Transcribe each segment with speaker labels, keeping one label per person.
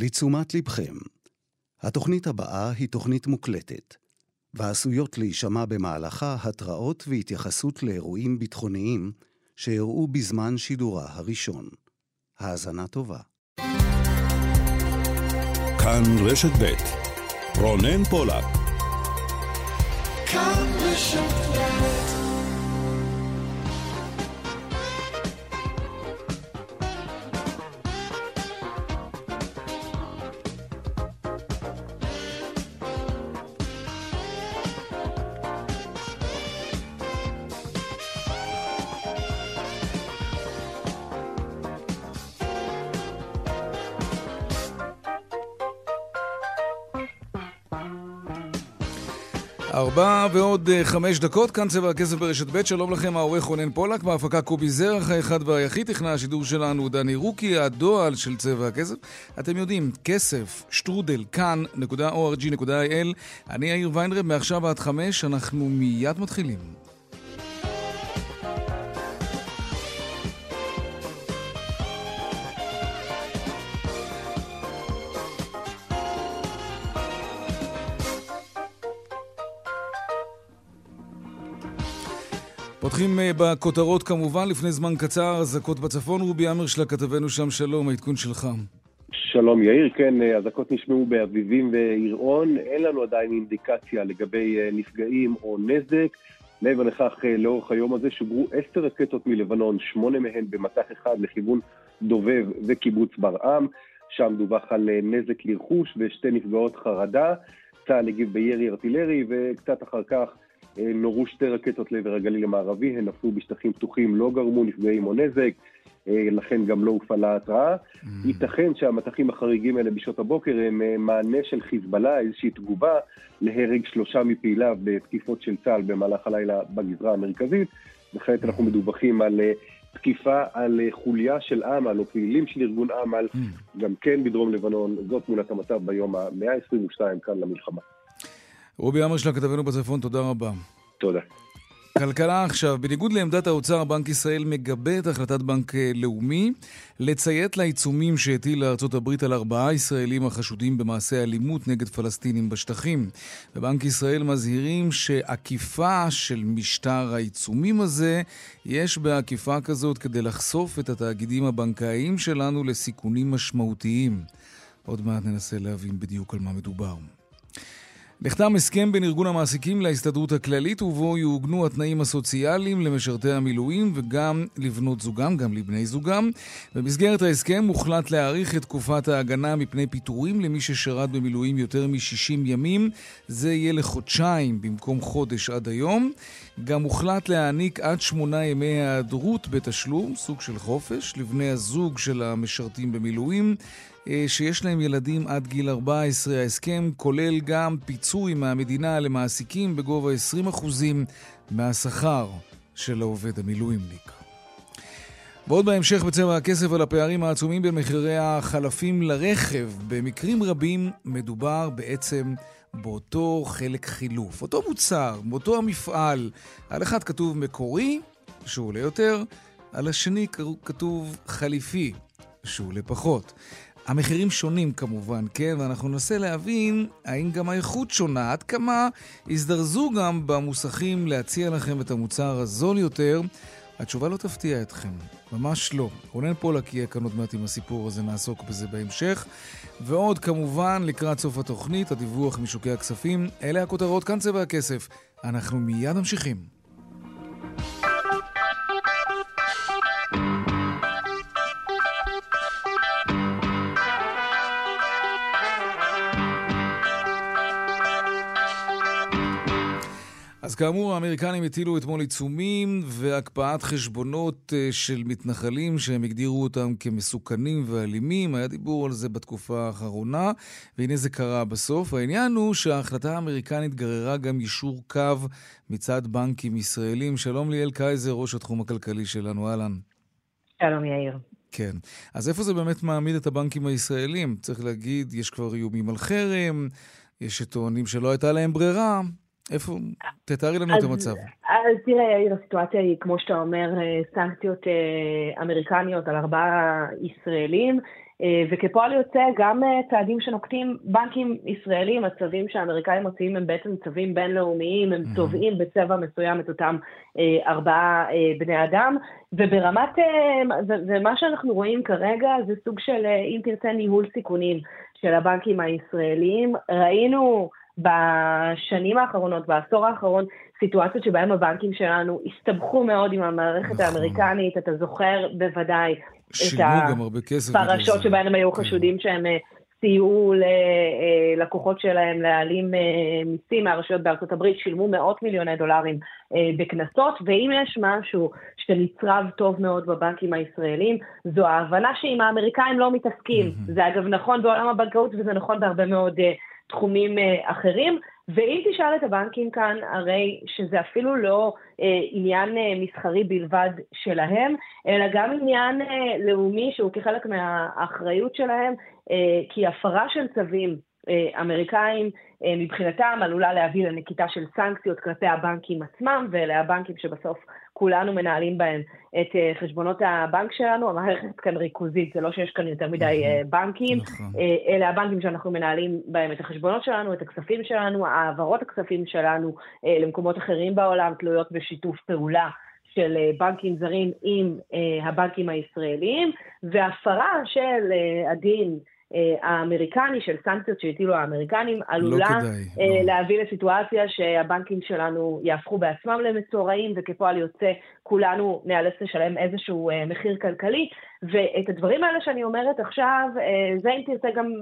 Speaker 1: לתשומת לבכם, התוכנית הבאה היא תוכנית מוקלטת, ועשויות להישמע במהלכה התראות והתייחסות לאירועים ביטחוניים שאירעו בזמן שידורה הראשון. האזנה טובה.
Speaker 2: כאן רשת ב' רונן פולק. כאן רשת ב'
Speaker 3: אה, חמש דקות, כאן צבע הכסף ברשת ב', שלום לכם, העורך רונן פולק, בהפקה קובי זרח, האחד והיחיד, תכנע השידור שלנו דני רוקי, הדועל של צבע הכסף. אתם יודעים, כסף, שטרודל, כאן.org.il, אני יאיר ויינרב, מעכשיו עד חמש, אנחנו מיד מתחילים. פותחים אה, בכותרות כמובן, לפני זמן קצר, אזעקות בצפון, רובי עמר של כתבנו שם, שלום, העדכון שלך.
Speaker 4: שלום יאיר, כן, אה, אזעקות נשמעו באביבים ויראון, אין לנו עדיין אינדיקציה לגבי אה, נפגעים או נזק. מעבר לכך, לאורך היום הזה שוגרו עשר רקטות מלבנון, שמונה מהן במטח אחד לכיוון דובב וקיבוץ ברעם. שם דווח על נזק לרכוש ושתי נפגעות חרדה. צה"ל הגיב בירי ארטילרי, וקצת אחר כך נורו שתי רקטות לעבר הגליל המערבי, הן נפלו בשטחים פתוחים, לא גרמו נפגעים או נזק, אה, לכן גם לא הופעלה התראה. Mm. ייתכן שהמטחים החריגים האלה בשעות הבוקר הם אה, מענה של חיזבאללה, איזושהי תגובה להרג שלושה מפעיליו בתקיפות של צה"ל במהלך הלילה בגזרה המרכזית, וכעת אנחנו מדווחים על אה, תקיפה על חוליה של אמל, או פעילים של ארגון אמל, mm. גם כן בדרום לבנון. זאת תמונת המצב ביום ה-122 כאן למלחמה.
Speaker 3: רובי עמר של כתבנו בצפון, תודה רבה.
Speaker 4: תודה.
Speaker 3: כלכלה עכשיו, בניגוד לעמדת האוצר, בנק ישראל מגבה את החלטת בנק לאומי לציית לעיצומים שהטיל לארצות הברית על ארבעה ישראלים החשודים במעשי אלימות נגד פלסטינים בשטחים. בבנק ישראל מזהירים שעקיפה של משטר העיצומים הזה, יש בעקיפה כזאת כדי לחשוף את התאגידים הבנקאיים שלנו לסיכונים משמעותיים. עוד מעט ננסה להבין בדיוק על מה מדובר. נחתם הסכם בין ארגון המעסיקים להסתדרות הכללית ובו יעוגנו התנאים הסוציאליים למשרתי המילואים וגם לבנות זוגם, גם לבני זוגם. במסגרת ההסכם הוחלט להאריך את תקופת ההגנה מפני פיטורים למי ששירת במילואים יותר מ-60 ימים. זה יהיה לחודשיים במקום חודש עד היום. גם הוחלט להעניק עד שמונה ימי היעדרות בתשלום, סוג של חופש, לבני הזוג של המשרתים במילואים. אה, שיש להם ילדים עד גיל 14. ההסכם כולל גם פיצוי מהמדינה למעסיקים בגובה 20% מהשכר של העובד המילואימניק. ועוד בהמשך בצבע הכסף על הפערים העצומים בין מחירי החלפים לרכב. במקרים רבים מדובר בעצם באותו חלק חילוף, אותו מוצר, באותו המפעל. על אחד כתוב מקורי, שהוא עולה יותר, על השני כתוב חליפי, שהוא עולה פחות. המחירים שונים כמובן, כן? ואנחנו ננסה להבין האם גם האיכות שונה, עד כמה הזדרזו גם במוסכים להציע לכם את המוצר הזול יותר. התשובה לא תפתיע אתכם, ממש לא. רונן פולק יהיה כאן עוד מעט עם הסיפור הזה, נעסוק בזה בהמשך. ועוד כמובן, לקראת סוף התוכנית, הדיווח משוקי הכספים. אלה הכותרות, כאן צבע הכסף. אנחנו מיד ממשיכים. אז כאמור, האמריקנים הטילו אתמול עיצומים והקפאת חשבונות אה, של מתנחלים שהם הגדירו אותם כמסוכנים ואלימים. היה דיבור על זה בתקופה האחרונה, והנה זה קרה בסוף. העניין הוא שההחלטה האמריקנית גררה גם יישור קו מצד בנקים ישראלים. שלום ליאל קייזר, ראש התחום הכלכלי שלנו, אהלן.
Speaker 5: שלום יאיר.
Speaker 3: כן. אז איפה זה באמת מעמיד את הבנקים הישראלים? צריך להגיד, יש כבר איומים על חרם, יש שטוענים שלא הייתה להם ברירה. איפה? תתארי לנו אז, את המצב.
Speaker 5: אז תראה, יאיר, הסיטואציה היא, כמו שאתה אומר, אה, סנקציות אה, אמריקניות על ארבעה ישראלים. וכפועל יוצא גם צעדים שנוקטים בנקים ישראלים, הצווים שהאמריקאים מוציאים הם בעצם צווים בינלאומיים, הם תובעים בצבע מסוים את אותם ארבעה בני אדם, וברמת, ומה שאנחנו רואים כרגע זה סוג של, אם תרצה, ניהול סיכונים של הבנקים הישראליים. ראינו בשנים האחרונות, בעשור האחרון, סיטואציות שבהן הבנקים שלנו הסתבכו מאוד עם המערכת נכון. האמריקנית, אתה זוכר בוודאי
Speaker 3: את
Speaker 5: הפרשות שבהן הם היו כן. חשודים שהם אה, סייעו ללקוחות אה, שלהם להעלים אה, מיסים מהרשויות בארצות הברית, שילמו מאות מיליוני דולרים בקנסות, ואם יש משהו שנצרב טוב מאוד בבנקים הישראלים, זו ההבנה שעם האמריקאים לא מתעסקים. זה אגב נכון בעולם הבנקאות וזה נכון בהרבה מאוד תחומים אחרים. ואם תשאל את הבנקים כאן, הרי שזה אפילו לא אה, עניין אה, מסחרי בלבד שלהם, אלא גם עניין אה, לאומי שהוא כחלק מהאחריות שלהם, אה, כי הפרה של צווים אה, אמריקאים אה, מבחינתם עלולה להביא לנקיטה של סנקציות כלפי הבנקים עצמם, ואלה הבנקים שבסוף כולנו מנהלים בהם את אה, חשבונות הבנק שלנו, המערכת כאן ריכוזית, זה לא שיש כאן יותר מדי נכון, בנקים, נכון. אלה הבנקים שאנחנו מנהלים בהם את החשבונות שלנו, את הכספים שלנו, העברות הכספים שלנו למקומות אחרים בעולם תלויות בשיתוף פעולה. של בנקים זרים עם הבנקים הישראליים, והפרה של הדין אה, האמריקני, של סנקציות שהטילו האמריקנים, עלולה לא כדאי, אה, לא. להביא לסיטואציה שהבנקים שלנו יהפכו בעצמם למצורעים, וכפועל יוצא כולנו ניאלץ לשלם איזשהו אה, מחיר כלכלי. ואת הדברים האלה שאני אומרת עכשיו, זה אם תרצה גם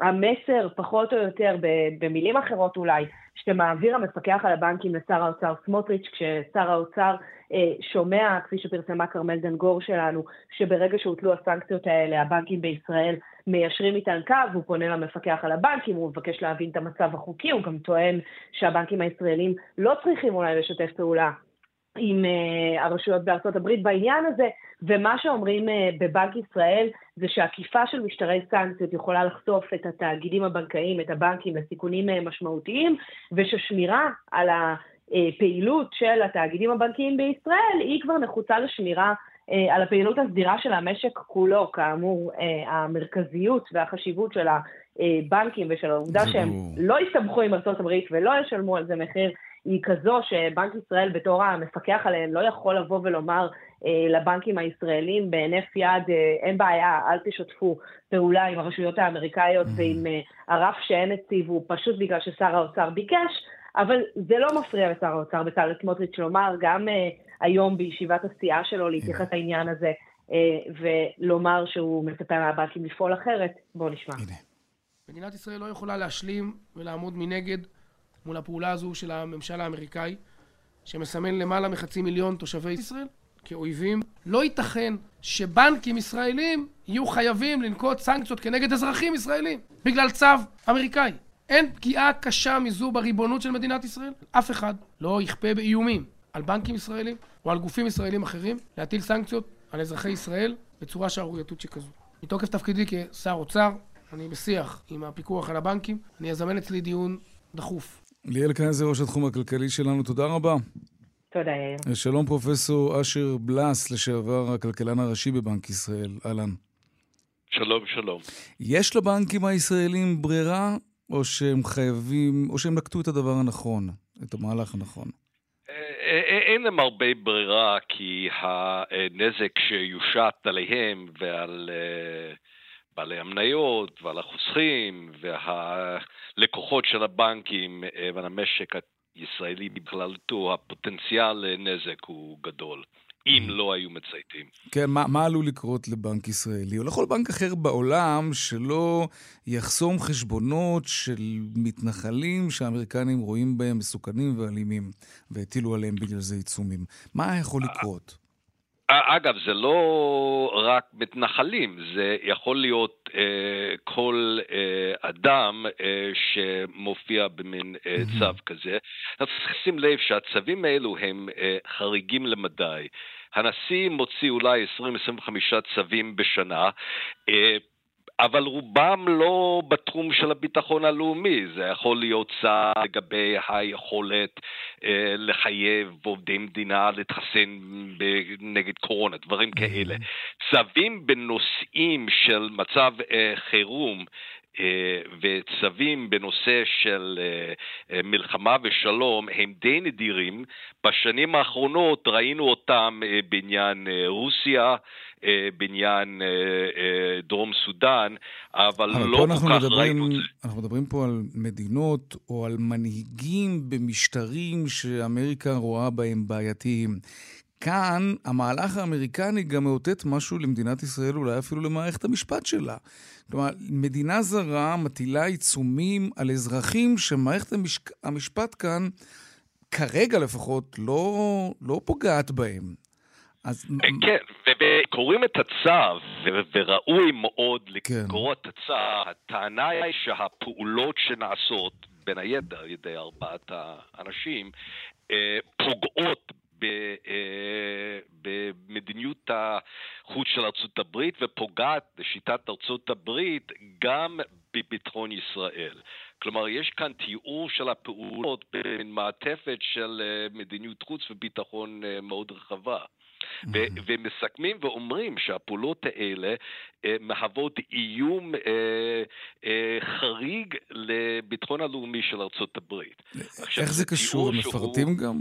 Speaker 5: המסר, פחות או יותר, במילים אחרות אולי, שמעביר המפקח על הבנקים לשר האוצר סמוטריץ', כששר האוצר אה, שומע, כפי שפרסמה כרמל דנגור שלנו, שברגע שהוטלו הסנקציות האלה, הבנקים בישראל מיישרים איתן קו, הוא פונה למפקח על הבנקים, הוא מבקש להבין את המצב החוקי, הוא גם טוען שהבנקים הישראלים לא צריכים אולי לשתף פעולה עם uh, הרשויות בארצות הברית בעניין הזה, ומה שאומרים uh, בבנק ישראל זה שעקיפה של משטרי סנקציות יכולה לחשוף את התאגידים הבנקאיים, את הבנקים, לסיכונים uh, משמעותיים, וששמירה על הפעילות של התאגידים הבנקאיים בישראל היא כבר נחוצה לשמירה על הפעילות הסדירה של המשק כולו, כאמור, המרכזיות והחשיבות של הבנקים ושל העובדה שהם לא הסתבכו עם ארצות הברית ולא ישלמו על זה מחיר. היא כזו שבנק ישראל בתור המפקח עליהם לא יכול לבוא ולומר אה, לבנקים הישראלים בהינף יד, אה, אין בעיה, אל תשתפו פעולה עם הרשויות האמריקאיות mm-hmm. ועם הרף שהן הציבו, פשוט בגלל ששר האוצר ביקש, אבל זה לא מפריע לשר האוצר בצלאל סמוטריץ' לומר, גם אה, היום בישיבת הסיעה שלו להתייחס. לעניין הזה ולומר שהוא מצפה מהבנקים לפעול אחרת. בואו נשמע.
Speaker 6: מדינת ישראל לא יכולה להשלים ולעמוד מנגד מול הפעולה הזו של הממשל האמריקאי, שמסמן למעלה מחצי מיליון תושבי ישראל כאויבים. לא ייתכן שבנקים ישראלים יהיו חייבים לנקוט סנקציות כנגד אזרחים ישראלים בגלל צו אמריקאי. אין פגיעה קשה מזו בריבונות של מדינת ישראל. אף אחד לא יכפה באיומים על בנקים ישראלים או על גופים ישראלים אחרים להטיל סנקציות על אזרחי ישראל בצורה שערורייתית שכזו. מתוקף תפקידי כשר אוצר, אני בשיח עם הפיקוח על הבנקים, אני אזמן אצלי דיון דחוף
Speaker 3: ליאל קייזר, ראש התחום הכלכלי שלנו, תודה רבה.
Speaker 5: תודה, יאיר.
Speaker 3: שלום, פרופסור אשר בלס, לשעבר הכלכלן הראשי בבנק ישראל. אהלן.
Speaker 7: שלום, שלום.
Speaker 3: יש לבנקים הישראלים ברירה, או שהם חייבים, או שהם נקטו את הדבר הנכון, את המהלך הנכון?
Speaker 7: אה, אה, אה, אין להם הרבה ברירה, כי הנזק שיושת עליהם ועל בעלי המניות ועל החוסכים וה... לקוחות של הבנקים אה, ועל המשק הישראלי בכללתו, הפוטנציאל לנזק הוא גדול. אם לא היו מצייתים.
Speaker 3: כן, מה, מה עלול לקרות לבנק ישראלי, או לכל בנק אחר בעולם, שלא יחסום חשבונות של מתנחלים שהאמריקנים רואים בהם מסוכנים ואלימים, והטילו עליהם בגלל זה עיצומים? מה יכול לקרות?
Speaker 7: אגב, זה לא רק מתנחלים, זה יכול להיות אה, כל אה, אדם אה, שמופיע במין אה, צו כזה. אנחנו צריכים לשים לב שהצווים האלו הם אה, חריגים למדי. הנשיא מוציא אולי 20-25 צווים בשנה. אה, אבל רובם לא בתחום של הביטחון הלאומי. זה יכול להיות צעד לגבי היכולת אה, לחייב עובדי מדינה להתחסן נגד קורונה, דברים כאלה. צווים בנושאים של מצב אה, חירום אה, וצווים בנושא של אה, אה, מלחמה ושלום הם די נדירים. בשנים האחרונות ראינו אותם בעניין רוסיה, בעניין דרום סודאן, אבל, אבל לא כל כך מדברים, ראינו את זה.
Speaker 3: אנחנו מדברים פה על מדינות או על מנהיגים במשטרים שאמריקה רואה בהם בעייתיים. כאן המהלך האמריקני גם מאותת משהו למדינת ישראל, אולי אפילו למערכת המשפט שלה. כלומר, מדינה זרה מטילה עיצומים על אזרחים שמערכת המשק... המשפט כאן, כרגע לפחות, לא, לא פוגעת בהם.
Speaker 7: אז... כן, וקוראים את הצו, וראוי מאוד כן. לקרוא את הצו, הטענה היא שהפעולות שנעשות, בין היתר על ידי ארבעת האנשים, אה, פוגעות אה, במדיניות החוץ של ארצות הברית ופוגעת בשיטת ארצות הברית גם בביטחון ישראל. כלומר, יש כאן תיאור של הפעולות במעטפת של אה, מדיניות חוץ וביטחון אה, מאוד רחבה. ו- ומסכמים ואומרים שהפעולות האלה אה, מהוות איום אה, אה, חריג לביטחון הלאומי של ארצות הברית.
Speaker 3: איך זה קשור? מפרטים גם?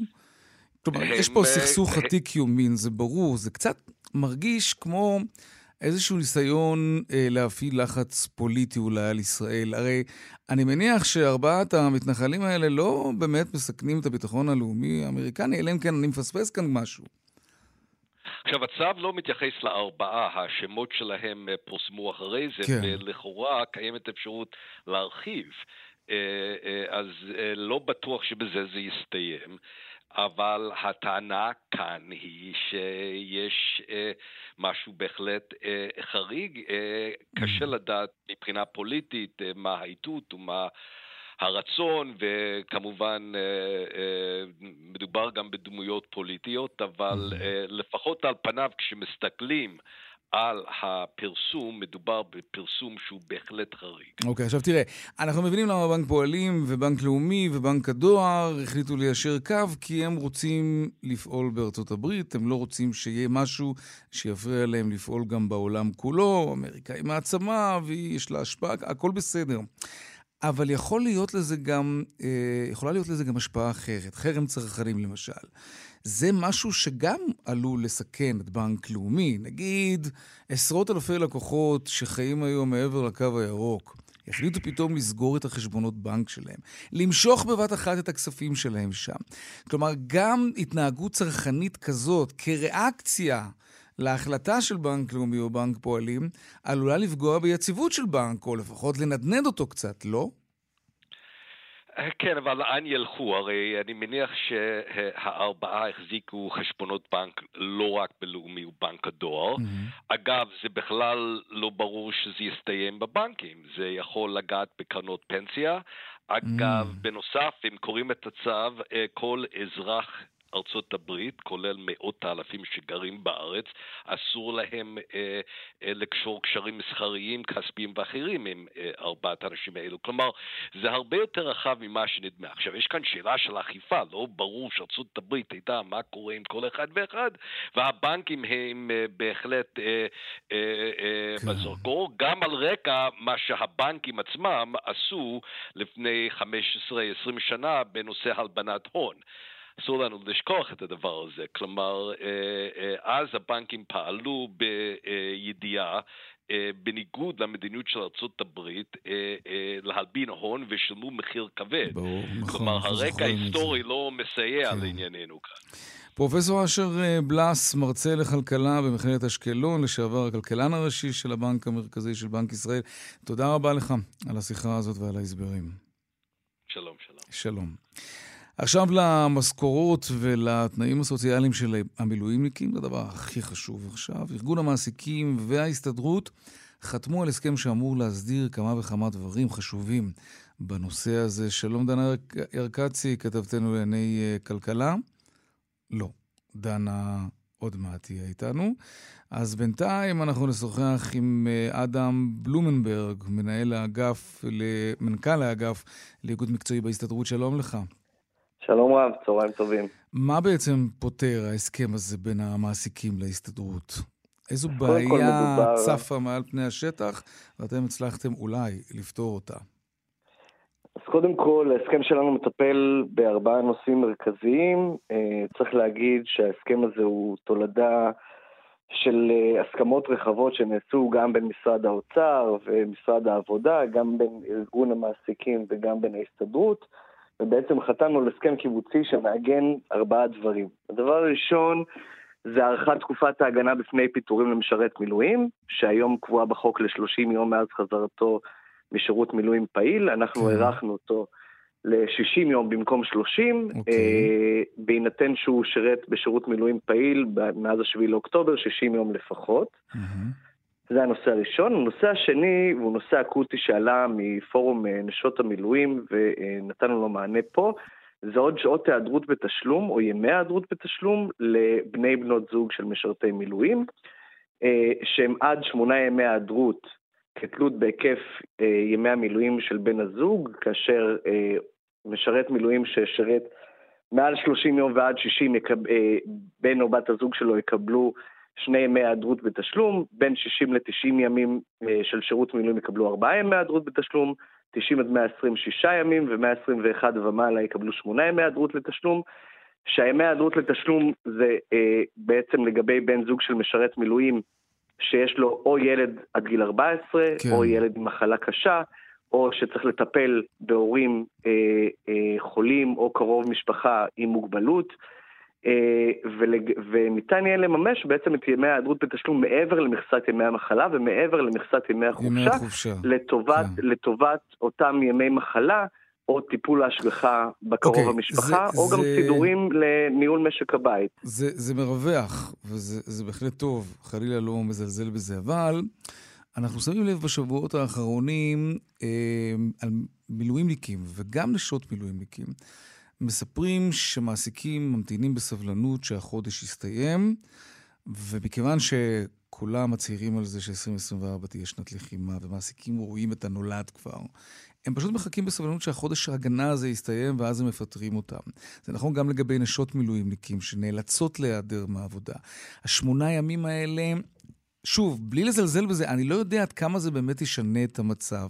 Speaker 3: כלומר, יש פה סכסוך עתיק יומין, זה ברור, זה קצת מרגיש כמו איזשהו ניסיון אה, להפעיל לחץ פוליטי אולי על ישראל. הרי אני מניח שארבעת המתנחלים האלה לא באמת מסכנים את הביטחון הלאומי האמריקני, אלא אם כן אני מפספס כאן משהו.
Speaker 7: עכשיו, הצו לא מתייחס לארבעה, השמות שלהם אה, פורסמו אחרי זה, כן. ולכאורה קיימת אפשרות להרחיב. אה, אה, אז לא בטוח שבזה זה יסתיים. אבל הטענה כאן היא שיש אה, משהו בהחלט אה, חריג. אה, קשה mm. לדעת מבחינה פוליטית אה, מה האיתות ומה... הרצון, וכמובן אה, אה, מדובר גם בדמויות פוליטיות, אבל. אה, לפחות על פניו כשמסתכלים על הפרסום, מדובר בפרסום שהוא בהחלט חריג.
Speaker 3: אוקיי, okay, עכשיו תראה, אנחנו מבינים למה בנק פועלים ובנק לאומי ובנק הדואר החליטו ליישר קו, כי הם רוצים לפעול בארצות הברית, הם לא רוצים שיהיה משהו שיפריע להם לפעול גם בעולם כולו, אמריקה היא מעצמה ויש לה השפעה, הכל בסדר. אבל יכול להיות לזה גם, אה, יכולה להיות לזה גם השפעה אחרת, חרם צרכנים למשל. זה משהו שגם עלול לסכן את בנק לאומי. נגיד, עשרות אלפי לקוחות שחיים היום מעבר לקו הירוק, יחליטו פתאום לסגור את החשבונות בנק שלהם, למשוך בבת אחת את הכספים שלהם שם. כלומר, גם התנהגות צרכנית כזאת, כריאקציה להחלטה של בנק לאומי או בנק פועלים, עלולה לפגוע ביציבות של בנק, או לפחות לנדנד אותו קצת, לא?
Speaker 7: כן, אבל לאן ילכו? הרי אני מניח שהארבעה החזיקו חשבונות בנק לא רק בלאומי ובנק הדואר. Mm-hmm. אגב, זה בכלל לא ברור שזה יסתיים בבנקים. זה יכול לגעת בקרנות פנסיה. אגב, mm. בנוסף, אם קוראים את הצו, אה, כל אזרח ארצות הברית, כולל מאות האלפים שגרים בארץ, אסור להם אה, אה, לקשור קשרים מסחריים, כספיים ואחרים עם אה, ארבעת האנשים האלו. כלומר, זה הרבה יותר רחב ממה שנדמה. עכשיו, יש כאן שאלה של אכיפה, לא ברור שארצות הברית תדע מה קורה עם כל אחד ואחד, והבנקים הם אה, בהחלט אה, אה, אה, כן. בזרקור, גם על רקע מה שהבנקים עצמם עשו לפני 15-20 שנה בנושא הלבנת הון. אסור לנו לשכוח את הדבר הזה. כלומר, אה, אה, אז הבנקים פעלו בידיעה אה, בניגוד למדיניות של ארה"ב, להלבין הון ושילמו מחיר כבד. ברור, נכון. כלומר, הרקע ההיסטורי לא מסייע כן. לענייננו כאן.
Speaker 3: פרופסור אשר בלס, מרצה לכלכלה במכללת אשקלון, לשעבר הכלכלן הראשי של הבנק המרכזי של בנק ישראל, תודה רבה לך על השיחה הזאת ועל ההסברים.
Speaker 7: שלום, שלום.
Speaker 3: שלום. עכשיו למשכורות ולתנאים הסוציאליים של המילואימניקים, זה הדבר הכי חשוב עכשיו. ארגון המעסיקים וההסתדרות חתמו על הסכם שאמור להסדיר כמה וכמה דברים חשובים בנושא הזה. שלום דנה ירקצי, כתבתנו לענייני אה, כלכלה. לא, דנה עוד מעט תהיה איתנו. אז בינתיים אנחנו נשוחח עם אה, אדם בלומנברג, מנהל האגף, מנכ"ל האגף לאיגוד מקצועי בהסתדרות. שלום לך.
Speaker 8: שלום רב, צהריים טובים.
Speaker 3: מה בעצם פותר ההסכם הזה בין המעסיקים להסתדרות? איזו בעיה מדובר... צפה מעל פני השטח, ואתם הצלחתם אולי לפתור אותה?
Speaker 8: אז קודם כל, ההסכם שלנו מטפל בארבעה נושאים מרכזיים. אה, צריך להגיד שההסכם הזה הוא תולדה של אה, הסכמות רחבות שנעשו גם בין משרד האוצר ומשרד העבודה, גם בין ארגון המעסיקים וגם בין ההסתדרות, ובעצם חתמנו על הסכם קיבוצי שמעגן ארבעה דברים. הדבר הראשון זה הארכת תקופת ההגנה בפני פיטורים למשרת מילואים, שהיום קבועה בחוק ל-30 יום מאז חזרתו משירות מילואים פעיל, אנחנו כן. הארכנו אותו ל-60 יום במקום 30, okay. אוקיי. אה, בהינתן שהוא שירת בשירות מילואים פעיל מאז ה-7 לאוקטובר, 60 יום לפחות. Mm-hmm. זה הנושא הראשון. הנושא השני הוא נושא אקוטי שעלה מפורום אה, נשות המילואים ונתנו לו מענה פה. זה עוד שעות היעדרות בתשלום או ימי היעדרות בתשלום לבני בנות זוג של משרתי מילואים, אה, שהם עד שמונה ימי היעדרות כתלות בהיקף אה, ימי המילואים של בן הזוג, כאשר אה, משרת מילואים ששירת מעל 30 יום ועד 60, יקב, אה, בן או בת הזוג שלו יקבלו שני ימי היעדרות בתשלום, בין 60 ל-90 ימים אה, של שירות מילואים יקבלו 4 ימי היעדרות בתשלום, 90 עד 120 6 ימים, ו-121 ומעלה יקבלו 8 ימי היעדרות לתשלום. שהימי היעדרות לתשלום זה אה, בעצם לגבי בן זוג של משרת מילואים שיש לו או ילד עד גיל 14, כן. או ילד עם מחלה קשה, או שצריך לטפל בהורים אה, אה, חולים או קרוב משפחה עם מוגבלות. אה, ולג... וניתן יהיה לממש בעצם את ימי ההיעדרות בתשלום מעבר למכסת ימי המחלה ומעבר למכסת ימי החופשה, ימי החופשה. לטובת, כן. לטובת אותם ימי מחלה או טיפול להשגחה בקרוב okay, אוקיי, המשפחה, זה, או זה... גם סידורים לניהול משק הבית.
Speaker 3: זה, זה מרווח, וזה בהחלט טוב, חלילה לא מזלזל בזה, אבל אנחנו שמים לב בשבועות האחרונים אה, על מילואימניקים, וגם נשות מילואימניקים, מספרים שמעסיקים ממתינים בסבלנות שהחודש יסתיים, ומכיוון שכולם מצהירים על זה ש-2024 תהיה שנת לחימה, ומעסיקים רואים את הנולד כבר, הם פשוט מחכים בסבלנות שהחודש ההגנה הזה יסתיים, ואז הם מפטרים אותם. זה נכון גם לגבי נשות מילואימניקים שנאלצות להיעדר מהעבודה. השמונה ימים האלה, שוב, בלי לזלזל בזה, אני לא יודע עד כמה זה באמת ישנה את המצב.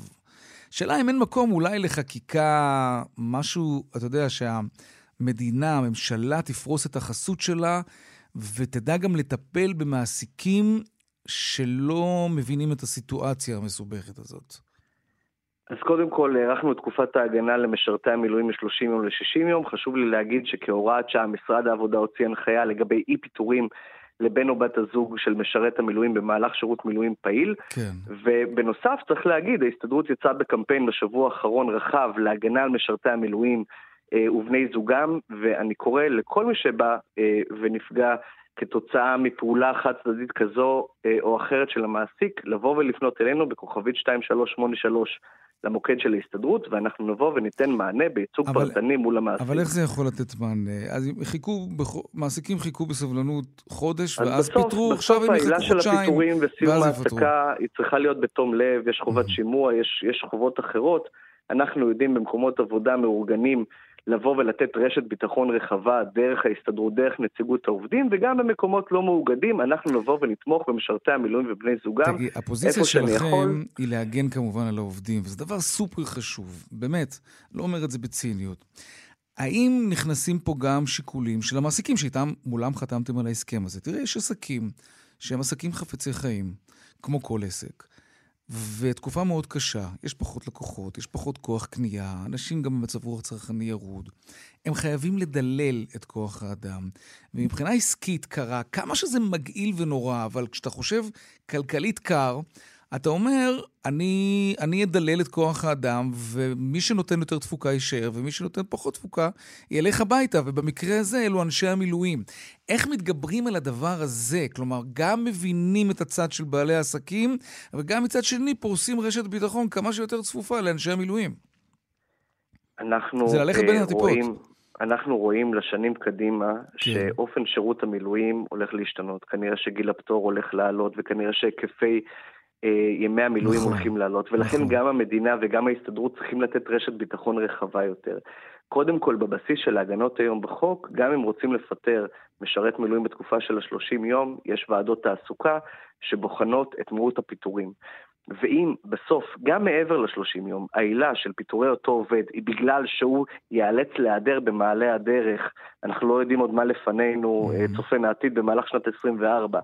Speaker 3: שאלה אם אין מקום אולי לחקיקה, משהו, אתה יודע, שהמדינה, הממשלה תפרוס את החסות שלה, ותדע גם לטפל במעסיקים שלא מבינים את הסיטואציה המסובכת הזאת.
Speaker 8: אז קודם כל, הארכנו את תקופת ההגנה למשרתי המילואים מ-30 יום ל-60 יום. חשוב לי להגיד שכהוראת שעה משרד העבודה הוציא הנחיה לגבי אי פיטורים לבן או בת הזוג של משרת המילואים במהלך שירות מילואים פעיל.
Speaker 3: כן.
Speaker 8: ובנוסף, צריך להגיד, ההסתדרות יצאה בקמפיין בשבוע האחרון רחב להגנה על משרתי המילואים אה, ובני זוגם, ואני קורא לכל מי שבא אה, ונפגע כתוצאה מפעולה חד צדדית כזו אה, או אחרת של המעסיק, לבוא ולפנות אלינו בכוכבית 2383 למוקד של ההסתדרות, ואנחנו נבוא וניתן מענה בייצוג אבל, פרטני מול המעסיק.
Speaker 3: אבל איך זה יכול לתת מענה? אז חיכו, מעסיקים חיכו בסבלנות חודש, ואז בסוף, פיטרו, עכשיו הם יחכו חודשיים,
Speaker 8: בסוף העילה של הפיטורים וסיום ההעסקה היא צריכה להיות בתום לב, יש חובת שימוע, יש, יש חובות אחרות. אנחנו יודעים במקומות עבודה מאורגנים לבוא ולתת רשת ביטחון רחבה דרך ההסתדרות, דרך נציגות העובדים, וגם במקומות לא מאוגדים, אנחנו נבוא ונתמוך במשרתי המילואים ובני זוגם.
Speaker 3: תגיד, הפוזיציה שלכם יכול... היא להגן כמובן על העובדים, וזה דבר סופר חשוב, באמת, לא אומר את זה בציניות. האם נכנסים פה גם שיקולים של המעסיקים שאיתם, מולם חתמתם על ההסכם הזה? תראה, יש עסקים שהם עסקים חפצי חיים, כמו כל עסק. ותקופה מאוד קשה, יש פחות לקוחות, יש פחות כוח קנייה, אנשים גם במצב רוח צרכני ירוד. הם חייבים לדלל את כוח האדם. ומבחינה עסקית קרה, כמה שזה מגעיל ונורא, אבל כשאתה חושב כלכלית קר, אתה אומר, אני, אני אדלל את כוח האדם, ומי שנותן יותר תפוקה יישאר, ומי שנותן פחות תפוקה ילך הביתה, ובמקרה הזה אלו אנשי המילואים. איך מתגברים על הדבר הזה? כלומר, גם מבינים את הצד של בעלי העסקים, וגם מצד שני פורסים רשת ביטחון כמה שיותר צפופה לאנשי המילואים.
Speaker 8: אנחנו זה ללכת בין אה, הטיפות. רואים, אנחנו רואים לשנים קדימה כן. שאופן שירות המילואים הולך להשתנות. כנראה שגיל הפטור הולך לעלות, וכנראה שהיקפי ימי המילואים נכון, הולכים לעלות, ולכן נכון. גם המדינה וגם ההסתדרות צריכים לתת רשת ביטחון רחבה יותר. קודם כל, בבסיס של ההגנות היום בחוק, גם אם רוצים לפטר משרת מילואים בתקופה של ה-30 יום, יש ועדות תעסוקה שבוחנות את מהות הפיטורים. ואם בסוף, גם מעבר ל-30 יום, העילה של פיטורי אותו עובד היא בגלל שהוא ייאלץ להיעדר במעלה הדרך, אנחנו לא יודעים עוד מה לפנינו, mm-hmm. צופן העתיד במהלך שנת 24,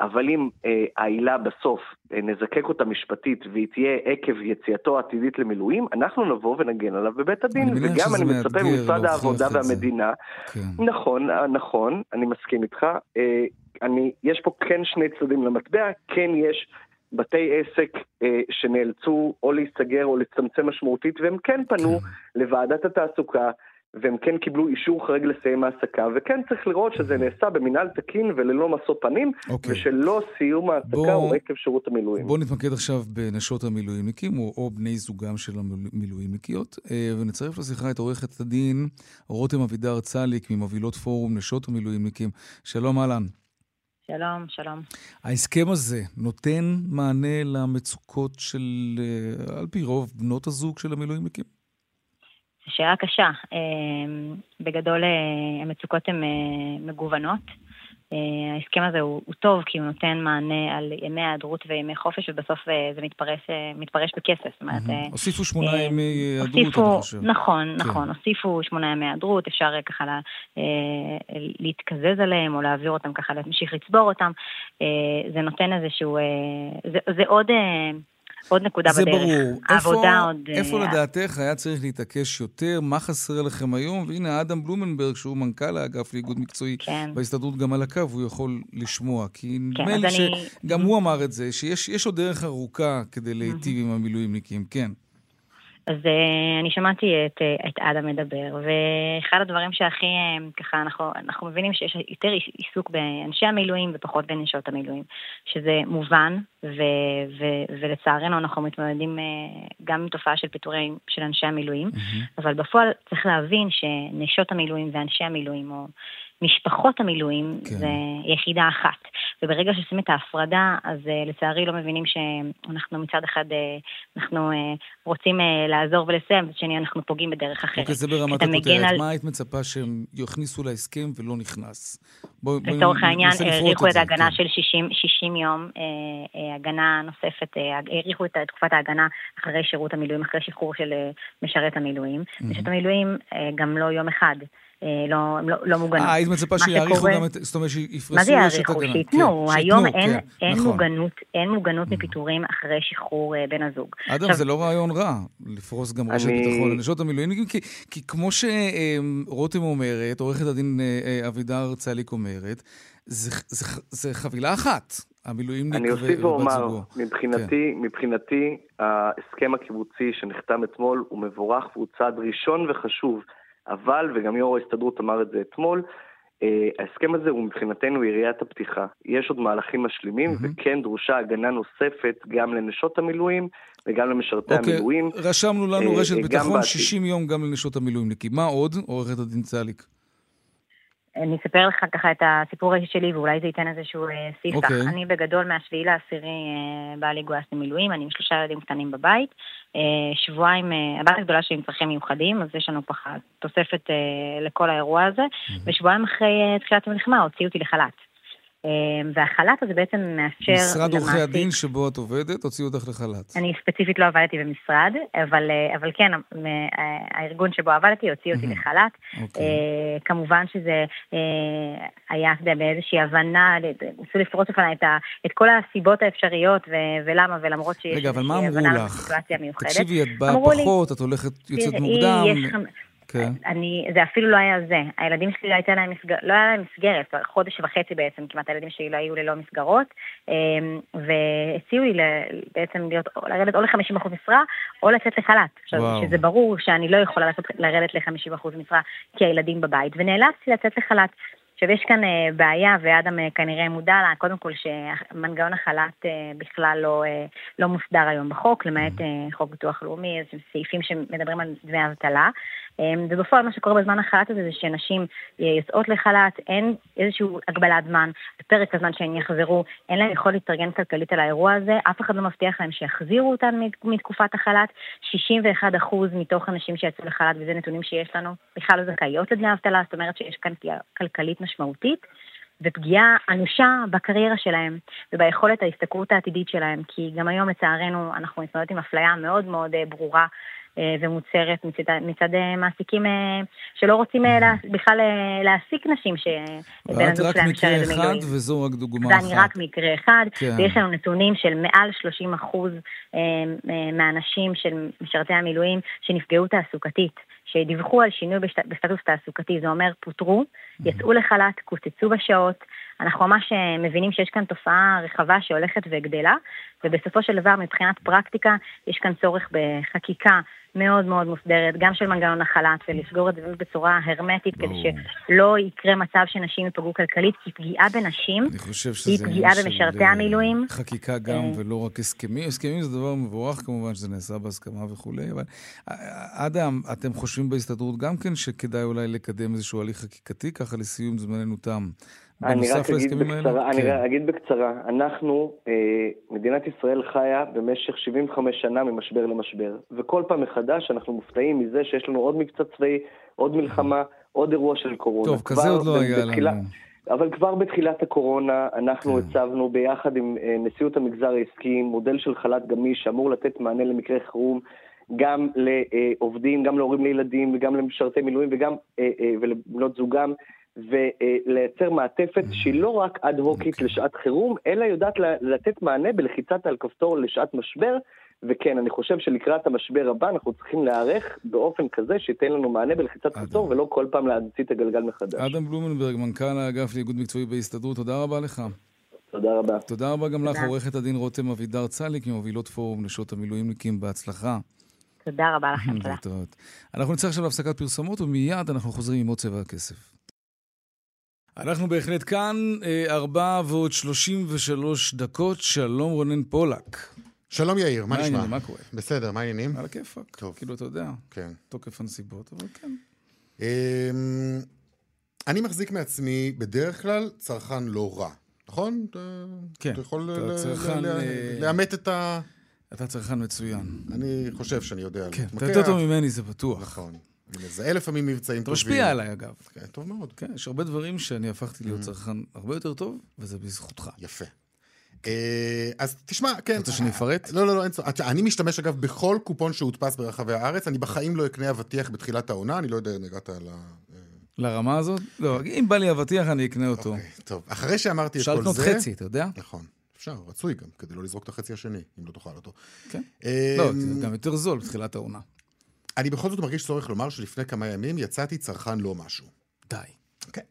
Speaker 8: אבל אם אה, העילה בסוף אה, נזקק אותה משפטית והיא תהיה עקב יציאתו העתידית למילואים, אנחנו נבוא ונגן עליו בבית הדין. וגם אני מצפה ממשרד העבודה והמדינה, כן. נכון, אה, נכון, אני מסכים איתך. אה, אני, יש פה כן שני צדדים למטבע, כן יש בתי עסק אה, שנאלצו או להיסגר או לצמצם משמעותית, והם כן פנו כן. לוועדת התעסוקה. והם כן קיבלו אישור חריג לסיים העסקה, וכן צריך לראות שזה נעשה במינהל תקין וללא משוא פנים, אוקיי. ושלא סיום העסקה הוא עקב שירות המילואים.
Speaker 3: בואו נתמקד עכשיו בנשות המילואימניקים, או, או בני זוגם של המילואימניקיות, אה, ונצרף לשיחה את עורכת הדין רותם אבידר צליק, ממובילות פורום נשות המילואימניקים. שלום אהלן.
Speaker 9: שלום, שלום.
Speaker 3: ההסכם הזה נותן מענה למצוקות של, אה, על פי רוב, בנות הזוג של המילואימניקים?
Speaker 9: שאלה קשה. אה, בגדול אה, המצוקות הן מגוונות. אה, ההסכם הזה הוא, הוא טוב כי הוא נותן מענה על ימי היעדרות וימי חופש, ובסוף אה, זה מתפרש, אה, מתפרש בכסף. זאת אומרת,
Speaker 3: הוסיפו שמונה ימי היעדרות, אני חושב.
Speaker 9: נכון, כן. נכון, הוסיפו שמונה ימי היעדרות, אפשר ככה לה, להתקזז עליהם או להעביר אותם ככה, להמשיך לצבור אותם. זה נותן איזשהו, זה, זה עוד... עוד נקודה
Speaker 3: זה
Speaker 9: בדרך.
Speaker 3: זה ברור. העבודה איפה, עוד... איפה uh... לדעתך היה צריך להתעקש יותר? מה חסר לכם היום? והנה, אדם בלומנברג, שהוא מנכ"ל האגף לאיגוד מקצועי כן. בהסתדרות, גם על הקו, הוא יכול לשמוע. כי כן, נדמה לי אני... שגם הוא אמר את זה, שיש עוד דרך ארוכה כדי להיטיב עם המילואימניקים. כן.
Speaker 9: אז uh, אני שמעתי את, uh, את אדם מדבר, ואחד הדברים שהכי, uh, ככה, אנחנו, אנחנו מבינים שיש יותר עיסוק באנשי המילואים ופחות בנשות המילואים, שזה מובן, ו, ו, ולצערנו אנחנו מתמודדים גם עם תופעה של פיטורים של אנשי המילואים, mm-hmm. אבל בפועל צריך להבין שנשות המילואים ואנשי המילואים, או משפחות המילואים כן. זה יחידה אחת. וברגע שעושים את ההפרדה, אז uh, לצערי לא מבינים שאנחנו מצד אחד, uh, אנחנו uh, רוצים uh, לעזור ולסיים, מצד שני אנחנו פוגעים בדרך אחרת.
Speaker 3: אוקיי, זה ברמת הכותרת. על... מה היית מצפה שהם יכניסו להסכם ולא נכנס?
Speaker 9: בוא, לצורך העניין, האריכו את ההגנה כן. של 60, 60 יום, uh, uh, הגנה נוספת, האריכו uh, את תקופת ההגנה אחרי שירות המילואים, אחרי שחרור של uh, משרת המילואים. Mm-hmm. משרת המילואים uh, גם לא יום אחד. אה, לא, לא, לא מוגנות.
Speaker 3: אה, היית מצפה שיאריכו גם את, זאת אומרת שיפרסו
Speaker 9: מה זה יאריכו? שייתנו. כן, היום אין, כן, אין, נכון. מוגנות, אין מוגנות מפיטורים אחרי שחרור אה, בן הזוג.
Speaker 3: אדם, זה לא רעיון רע, לפרוס גם רשת אני... ביטחון לנשות המילואימניקים, כי, כי כמו שרותם אומרת, עורכת הדין אה, אבידר צליק אומרת, זה, זה, זה חבילה אחת. המילואימניק
Speaker 8: אני אוסיף ואומר, מבחינתי, כן. מבחינתי, ההסכם הקיבוצי שנחתם אתמול הוא מבורך והוא צעד ראשון וחשוב אבל, וגם יו"ר ההסתדרות אמר את זה אתמול, Uh, ההסכם הזה הוא מבחינתנו יריית הפתיחה. יש עוד מהלכים משלימים, mm-hmm. וכן דרושה הגנה נוספת גם לנשות המילואים וגם למשרתי okay, אוקיי, המילואים.
Speaker 3: רשמנו לנו uh, רשת ביטחון 60 יום גם לנשות המילואימניקים. מה עוד, עורכת הדין צליק?
Speaker 9: אני אספר לך ככה את הסיפור האישי שלי, ואולי זה ייתן איזשהו אה, ספתח. Okay. אוקיי. אני בגדול מהשביעי לעשירי אה, באה לגויס למילואים, אני עם שלושה ילדים קטנים בבית. אה, שבועיים, אה, הבת הגדולה שלי עם צרכים מיוחדים, אז יש לנו תוספת אה, לכל האירוע הזה. Mm-hmm. ושבועיים אחרי אה, תחילת המלחמה הוציאו אותי לחל"ת. אמ, והחל"ת הזה בעצם מאפשר...
Speaker 3: משרד עורכי הדין שבו את עובדת, הוציאו אותך לחל"ת.
Speaker 9: אני ספציפית לא עבדתי במשרד, אבל, אה, אבל כן, הארגון שבו עבדתי הוציא אותי לחל"ת. Okay. אוקיי. אה, כמובן שזה אה, היה, באיזושהי הבנה, ניסו לפרוץ בפניי את, את כל הסיבות האפשריות ולמה, ולמרות שיש
Speaker 3: רגע, אבל מה אמרו לך? תקשיבי, את באה פחות, את הולכת, יוצאת מוקדם.
Speaker 9: כן. אני, זה אפילו לא היה זה. הילדים שלי לא הייתה להם, מסגר, לא היה להם מסגרת, חודש וחצי בעצם, כמעט הילדים שלי לא היו ללא מסגרות, אמ, והציעו לי בעצם להיות, לרדת או ל-50% משרה, או לצאת לחל"ת. עכשיו, שזה ברור שאני לא יכולה לרדת ל-50% משרה כי הילדים בבית, ונאלצתי לצאת לחל"ת. עכשיו, יש כאן אה, בעיה, ואדם אה, כנראה מודע לה, קודם כל שמנגנון החל"ת אה, בכלל לא, לא מוסדר היום בחוק, למעט חוק ביטוח לאומי, איזה סעיפים שמדברים על דמי אבטלה. אמ, ובפועל מה שקורה בזמן החל"ת הזה זה שנשים אה, יוצאות לחל"ת, אין איזושהי הגבלת זמן, בפרק הזמן שהן יחזרו, אין להן יכולת להתארגן כלכלית על האירוע הזה, אף אחד לא מבטיח להם שיחזירו אותן מתקופת החל"ת. 61% מתוך הנשים שיצאו לחל"ת, וזה נתונים שיש לנו, בכלל לא זכאיות לדמי אבטלה, זאת אומרת שיש כאן פגיעה כלכלית משמעותית. ופגיעה אנושה בקריירה שלהם וביכולת ההשתכרות העתידית שלהם, כי גם היום לצערנו אנחנו מתמודדות עם אפליה מאוד מאוד אה, ברורה ומוצהרת מצד, מצד אה, מעסיקים אה, שלא רוצים בכלל להעסיק נשים
Speaker 3: שבן הזוג שלהם משרת במילואים. ואת רק מקרה אחד וזו רק דוגמה
Speaker 9: אחת. ואני רק מקרה אחד, כן. ויש לנו נתונים של מעל 30 אחוז מהנשים של משרתי המילואים שנפגעו תעסוקתית. שדיווחו על שינוי בסטטוס תעסוקתי, זה אומר פוטרו, יצאו לחל"ת, קוצצו בשעות, אנחנו ממש מבינים שיש כאן תופעה רחבה שהולכת וגדלה, ובסופו של דבר מבחינת פרקטיקה יש כאן צורך בחקיקה מאוד מאוד מוסדרת, גם של מנגנון החל"ת, ולסגור את זה בצורה הרמטית, כדי שלא יקרה מצב שנשים ייפגעו כלכלית, כי פגיעה בנשים היא פגיעה במשרתי המילואים.
Speaker 3: חקיקה גם, אה, ולא רק הסכמים. הסכמים זה דבר מבורך כמובן, שזה נעשה בהסכמה וכולי, אבל אדם, אתם חושבים בהסתדרות גם כן שכדאי אולי לקדם איזשהו הליך חקיקתי, ככה לסיום זמננו תם.
Speaker 8: אני רק אגיד בקצרה, אני כן. אגיד בקצרה, אנחנו, אה, מדינת ישראל חיה במשך 75 שנה ממשבר למשבר, וכל פעם מחדש אנחנו מופתעים מזה שיש לנו עוד מבצע צבאי, עוד מלחמה, עוד אירוע של קורונה.
Speaker 3: טוב, כזה עוד לא היה לנו.
Speaker 8: אבל כבר בתחילת הקורונה אנחנו כן. הצבנו ביחד עם אה, נשיאות המגזר העסקי מודל של חל"ת גמיש שאמור לתת מענה למקרה חירום גם לעובדים, גם להורים לילדים וגם למשרתי מילואים וגם אה, אה, ולבנות זוגם ולייצר מעטפת שהיא לא רק אד-הוקית אוקיי. לשעת חירום, אלא יודעת לתת מענה בלחיצת על כפתור לשעת משבר. וכן, אני חושב שלקראת המשבר הבא אנחנו צריכים להיערך באופן כזה שייתן לנו מענה בלחיצת כפתור, ולא כל פעם להמציא את הגלגל מחדש.
Speaker 3: אדם בלומנברג, מנכ"ל האגף לאיגוד מקצועי בהסתדרות, תודה רבה לך.
Speaker 8: תודה רבה.
Speaker 3: תודה רבה גם לך, עורכת הדין רותם אבידר צליק, ממובילות פורום נשות המילואימניקים, בהצלחה.
Speaker 9: תודה רבה לכם, תודה.
Speaker 3: אנחנו נצא עכשיו להפסקת פרסומות, ומיד אנחנו חוזרים עם עוד צבע הכסף. אנחנו בהחלט כאן, אה, ארבע ועוד שלושים ושלוש דקות. שלום רונן פולק.
Speaker 10: שלום יאיר, מה נשמע?
Speaker 3: מה קורה?
Speaker 10: בסדר, מה העניינים?
Speaker 3: על הכיפאק. טוב. כאילו, אתה יודע,
Speaker 10: כן.
Speaker 3: תוקף הנסיבות, אבל כן.
Speaker 10: אמ, אני מחזיק מעצמי בדרך כלל צרכן לא רע, נכון?
Speaker 3: כן.
Speaker 10: אתה יכול אה, לאמת את ה...
Speaker 3: אתה צרכן מצוין.
Speaker 10: אני חושב שאני יודע
Speaker 3: כן, אתה יותר טוב ממני, זה בטוח.
Speaker 10: נכון. אני מזהה לפעמים מבצעים טובים.
Speaker 3: אתה משפיע עליי, אגב.
Speaker 10: כן, טוב מאוד.
Speaker 3: כן, יש הרבה דברים שאני הפכתי להיות mm-hmm. צרכן הרבה יותר טוב, וזה בזכותך.
Speaker 10: יפה. אה, אז תשמע, כן.
Speaker 3: רוצה שאני אפרט?
Speaker 10: לא, לא, לא, אין צורך. אני משתמש, אגב, בכל קופון שהודפס ברחבי הארץ. אני בחיים לא אקנה אבטיח בתחילת העונה, אני לא יודע אם הגעת ל... אה,
Speaker 3: לרמה הזאת? לא, אם בא לי אבטיח, אני אקנה אותו. אוקיי,
Speaker 10: טוב, אחרי שאמרתי את כל זה...
Speaker 3: אפשר לקנות חצי, אתה יודע?
Speaker 10: נכון. אפשר, רצוי גם, כדי לא לזרוק את החצי השני, אם לא תאכל אותו.
Speaker 3: כן. אה, לא, זה גם יותר זול בתחילת העונה.
Speaker 10: אני בכל זאת מרגיש צורך לומר שלפני כמה ימים יצאתי צרכן לא משהו.
Speaker 3: די.
Speaker 10: כן,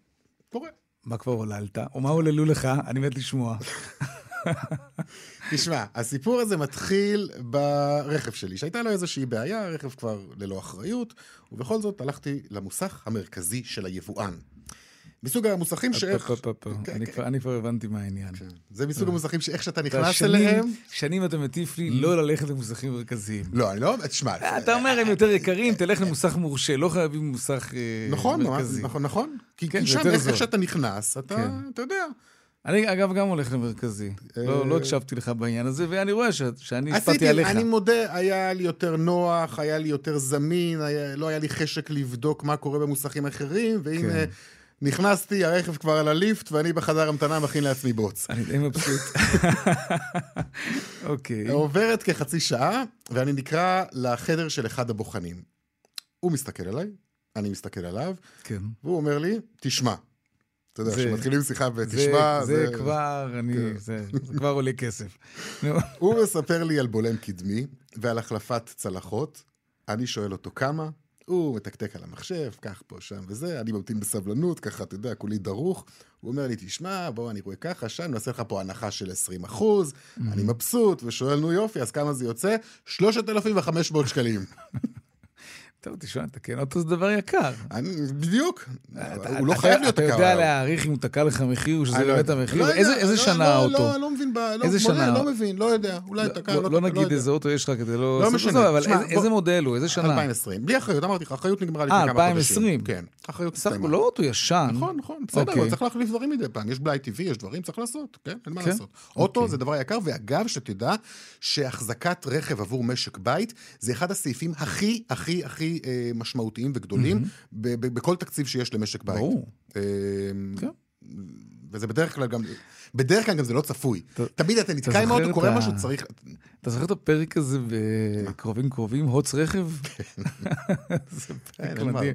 Speaker 10: קורה.
Speaker 3: מה כבר עוללת? או מה עוללו לך? אני מת לשמוע.
Speaker 10: תשמע, הסיפור הזה מתחיל ברכב שלי, שהייתה לו איזושהי בעיה, הרכב כבר ללא אחריות, ובכל זאת הלכתי למוסך המרכזי של היבואן. מסוג המוסכים שאיך...
Speaker 3: כן, כן. אני כבר הבנתי מה העניין. כן.
Speaker 10: זה מסוג המוסכים שאיך שאתה נכנס אליהם...
Speaker 3: שנים אתה מטיף לי לא ללכת למוסכים מרכזיים.
Speaker 10: לא, אני לא... תשמע...
Speaker 3: אתה אומר, הם יותר יקרים, תלך למוסך מורשה, לא חייבים מוסך אה,
Speaker 10: נכון, מרכזי. נכון, נכון. כי שם, איך שאתה נכנס, אתה יודע.
Speaker 3: אני אגב גם הולך למרכזי. לא, לא הקשבתי לך בעניין הזה, ואני רואה שאני השפעתי עליך.
Speaker 10: אני מודה, היה לי יותר נוח, היה לי יותר זמין, לא היה לי חשק לבדוק מה קורה במוסכים אחרים, והנה... נכנסתי, הרכב כבר על הליפט, ואני בחדר המתנה מכין לעצמי בוץ.
Speaker 3: אני די מבסוט. אוקיי.
Speaker 10: עוברת כחצי שעה, ואני נקרא לחדר של אחד הבוחנים. הוא מסתכל עליי, אני מסתכל עליו,
Speaker 3: כן.
Speaker 10: והוא אומר לי, תשמע. אתה יודע, כשמתחילים שיחה ותשמע,
Speaker 3: זה... זה כבר, אני... כן. זה, כבר עולה כסף.
Speaker 10: הוא מספר לי על בולם קדמי ועל החלפת צלחות. אני שואל אותו כמה, הוא מתקתק על המחשב, כך פה, שם וזה, אני ממתין בסבלנות, ככה, אתה יודע, כולי דרוך. הוא אומר לי, תשמע, בוא, אני רואה ככה, שם, נעשה לך פה הנחה של 20 אחוז. אני מבסוט, ושואל, נו יופי, אז כמה זה יוצא? 3,500 שקלים.
Speaker 3: טוב, תשמע, לתקן אוטו זה דבר יקר.
Speaker 10: בדיוק.
Speaker 3: אתה-
Speaker 10: הוא לא
Speaker 3: אתה-
Speaker 10: חייב להיות
Speaker 3: אתה
Speaker 10: יקר.
Speaker 3: יודע להעריך אם הוא תקע לך מחיר או שזה
Speaker 10: לא
Speaker 3: באמת. המחיר?
Speaker 10: לא
Speaker 3: איזה
Speaker 10: לא,
Speaker 3: שנה האוטו?
Speaker 10: לא, לא מבין, לא,
Speaker 3: איזה שנה?
Speaker 10: לא מבין, לא יודע, אולי תקע,
Speaker 3: לא-
Speaker 10: לא
Speaker 3: לא
Speaker 10: תקע,
Speaker 3: נגיד. איזה אוטו יש לך כדי לא...
Speaker 10: לא משנה,
Speaker 3: אבל איזה- מודל הוא? איזה שנה?
Speaker 10: 2020. בלי אחריות, אמרתי לך, אחריות נגמרה
Speaker 3: אה,
Speaker 10: לפני כמה
Speaker 3: 2020.
Speaker 10: חודשים. כן, אחריות
Speaker 3: סך הכל
Speaker 10: הסתיימה.
Speaker 3: לא אוטו ישן.
Speaker 10: נכון, נכון, בסדר,
Speaker 3: אוקיי.
Speaker 10: אבל צריך להחליף דברים מדי פעם. יש בלאי טבעי, יש דברים, צריך לעשות, כן? אין מה
Speaker 3: כן.
Speaker 10: לעשות. אוטו
Speaker 3: אוקיי.
Speaker 10: זה דבר יקר, ואגב, שתדע שהחזקת רכב עבור משק בית זה אחד הסעיפים הכי, הכי, הכי אה, משמעותיים וגדולים בכל תקציב שיש למשק בית.
Speaker 3: ברור.
Speaker 10: אה,
Speaker 3: כן.
Speaker 10: וזה בדרך כלל גם, בדרך כלל גם זה לא צפוי. תמיד אתה נתקע עם האוטו, קורה משהו, צריך...
Speaker 3: אתה זוכר את הפרק הזה בקרובים קרובים, הוץ רכב? זה פרק
Speaker 10: מה.
Speaker 3: מדהים.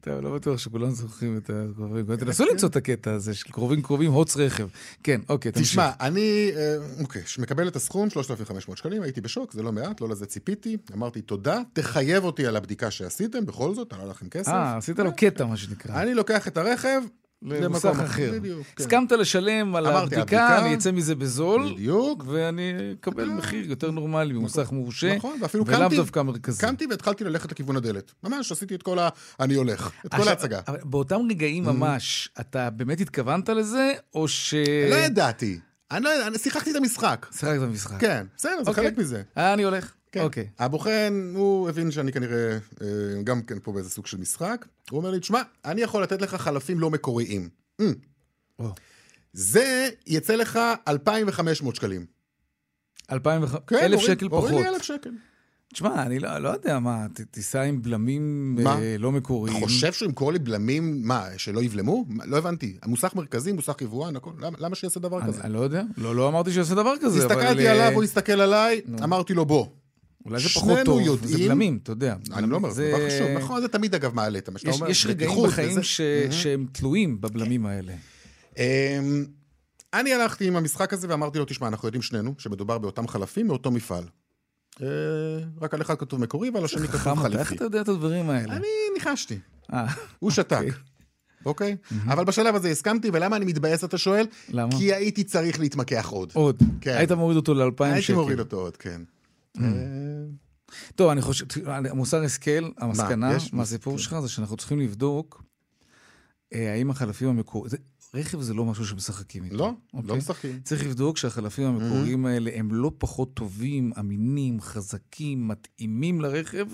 Speaker 3: טוב, לא בטוח שכולם זוכרים את הקרובים קרובים. תנסו למצוא את הקטע הזה של קרובים קרובים, הוץ רכב. כן, אוקיי, תמשיך.
Speaker 10: תשמע, אני, אה, אוקיי, שמקבל את הסכום, 3,500 שקלים, הייתי בשוק, זה לא מעט, לא לזה ציפיתי. אמרתי, תודה, תחייב אותי על הבדיקה שעשיתם, בכל זאת, עלה לכם כסף.
Speaker 3: אה, עשית לו קטע, מה שנקרא.
Speaker 10: אני לוקח את הרכב
Speaker 3: למוסך
Speaker 10: למקום
Speaker 3: אחר.
Speaker 10: בדיוק, כן.
Speaker 3: הסכמת לשלם על
Speaker 10: אמרתי,
Speaker 3: הבדיקה,
Speaker 10: הבדיקה-
Speaker 3: אני אצא מזה בזול,
Speaker 10: בדיוק.
Speaker 3: ואני אקבל מחיר יותר נורמלי ממוסך מורשה,
Speaker 10: נכון, ואפילו
Speaker 3: ולאו דווקא מרכזי.
Speaker 10: קמתי והתחלתי ללכת לכיוון הדלת. ממש, עשיתי את כל ה... אני הולך. את כל ההצגה.
Speaker 3: באותם רגעים ממש, אתה באמת התכוונת לזה, או ש...
Speaker 10: לא ידעתי. אני לא יודע, אני שיחקתי את המשחק.
Speaker 3: שיחקת במשחק.
Speaker 10: כן, בסדר, זה
Speaker 3: אוקיי.
Speaker 10: חלק מזה.
Speaker 3: אה, אני הולך.
Speaker 10: כן.
Speaker 3: אוקיי.
Speaker 10: הבוחן, הוא הבין שאני כנראה אה, גם כן פה באיזה סוג של משחק. הוא אומר לי, תשמע, אני יכול לתת לך חלפים לא מקוריים. Mm. זה יצא לך 2,500 שקלים.
Speaker 3: אלפיים וח...
Speaker 10: כן,
Speaker 3: אלף
Speaker 10: הוריד-
Speaker 3: שקל
Speaker 10: הוריד
Speaker 3: פחות.
Speaker 10: לי אלף שקל.
Speaker 3: תשמע, אני לא, לא יודע מה, ת, תיסע עם בלמים
Speaker 10: מה?
Speaker 3: אה, לא
Speaker 10: אתה
Speaker 3: מקוריים.
Speaker 10: חושב שהוא ימכור לי בלמים, מה, שלא יבלמו? לא הבנתי. המוסך מרכזי, מוסך יבואן, הכל. למה, למה שיעשה דבר
Speaker 3: אני,
Speaker 10: כזה?
Speaker 3: אני לא יודע, לא, לא אמרתי שיעשה דבר כזה, אבל...
Speaker 10: הסתכלתי
Speaker 3: אה,
Speaker 10: עליו, הוא הסתכל עליי, אמרתי לו, בוא.
Speaker 3: אולי זה פחות טוב, זה
Speaker 10: יודעים-
Speaker 3: בלמים, אתה יודע.
Speaker 10: אני לא אומר, זה דבר חשוב. נכון, זה תמיד אגב מעלה את מה שאתה
Speaker 3: יש,
Speaker 10: אומר.
Speaker 3: יש רגעים בחיים
Speaker 10: וזה.
Speaker 3: ש... שהם תלויים בבלמים האלה.
Speaker 10: אמ, אני הלכתי עם המשחק הזה ואמרתי לו, תשמע, אנחנו יודעים שנינו שמדובר באותם חלפים מאותו מפעל. אה, רק על אחד כתוב מקורי ועל השני כתוב
Speaker 3: חכם אתה, איך
Speaker 10: חליפי.
Speaker 3: אתה יודע את הדברים האלה?
Speaker 10: אני ניחשתי,
Speaker 3: אה,
Speaker 10: הוא שתק.
Speaker 3: אוקיי.
Speaker 10: אוקיי? אבל בשלב הזה הסכמתי, ולמה אני מתבאס, אתה שואל?
Speaker 3: למה?
Speaker 10: כי הייתי צריך להתמקח עוד.
Speaker 3: עוד.
Speaker 10: כן.
Speaker 3: היית מוריד אותו לאלפיים שקל.
Speaker 10: הייתי מוריד אותו עוד, כן. אה,
Speaker 3: טוב, אני חושב, מוסר השכל, המסקנה? מהסיפור
Speaker 10: כן.
Speaker 3: שלך זה שאנחנו צריכים לבדוק אה, האם החלפים המקוריים, רכב זה לא משהו שמשחקים איתו.
Speaker 10: לא,
Speaker 3: אוקיי?
Speaker 10: לא משחקים.
Speaker 3: צריך לבדוק שהחלפים המקוריים האלה הם לא פחות טובים, אמינים, חזקים, מתאימים לרכב,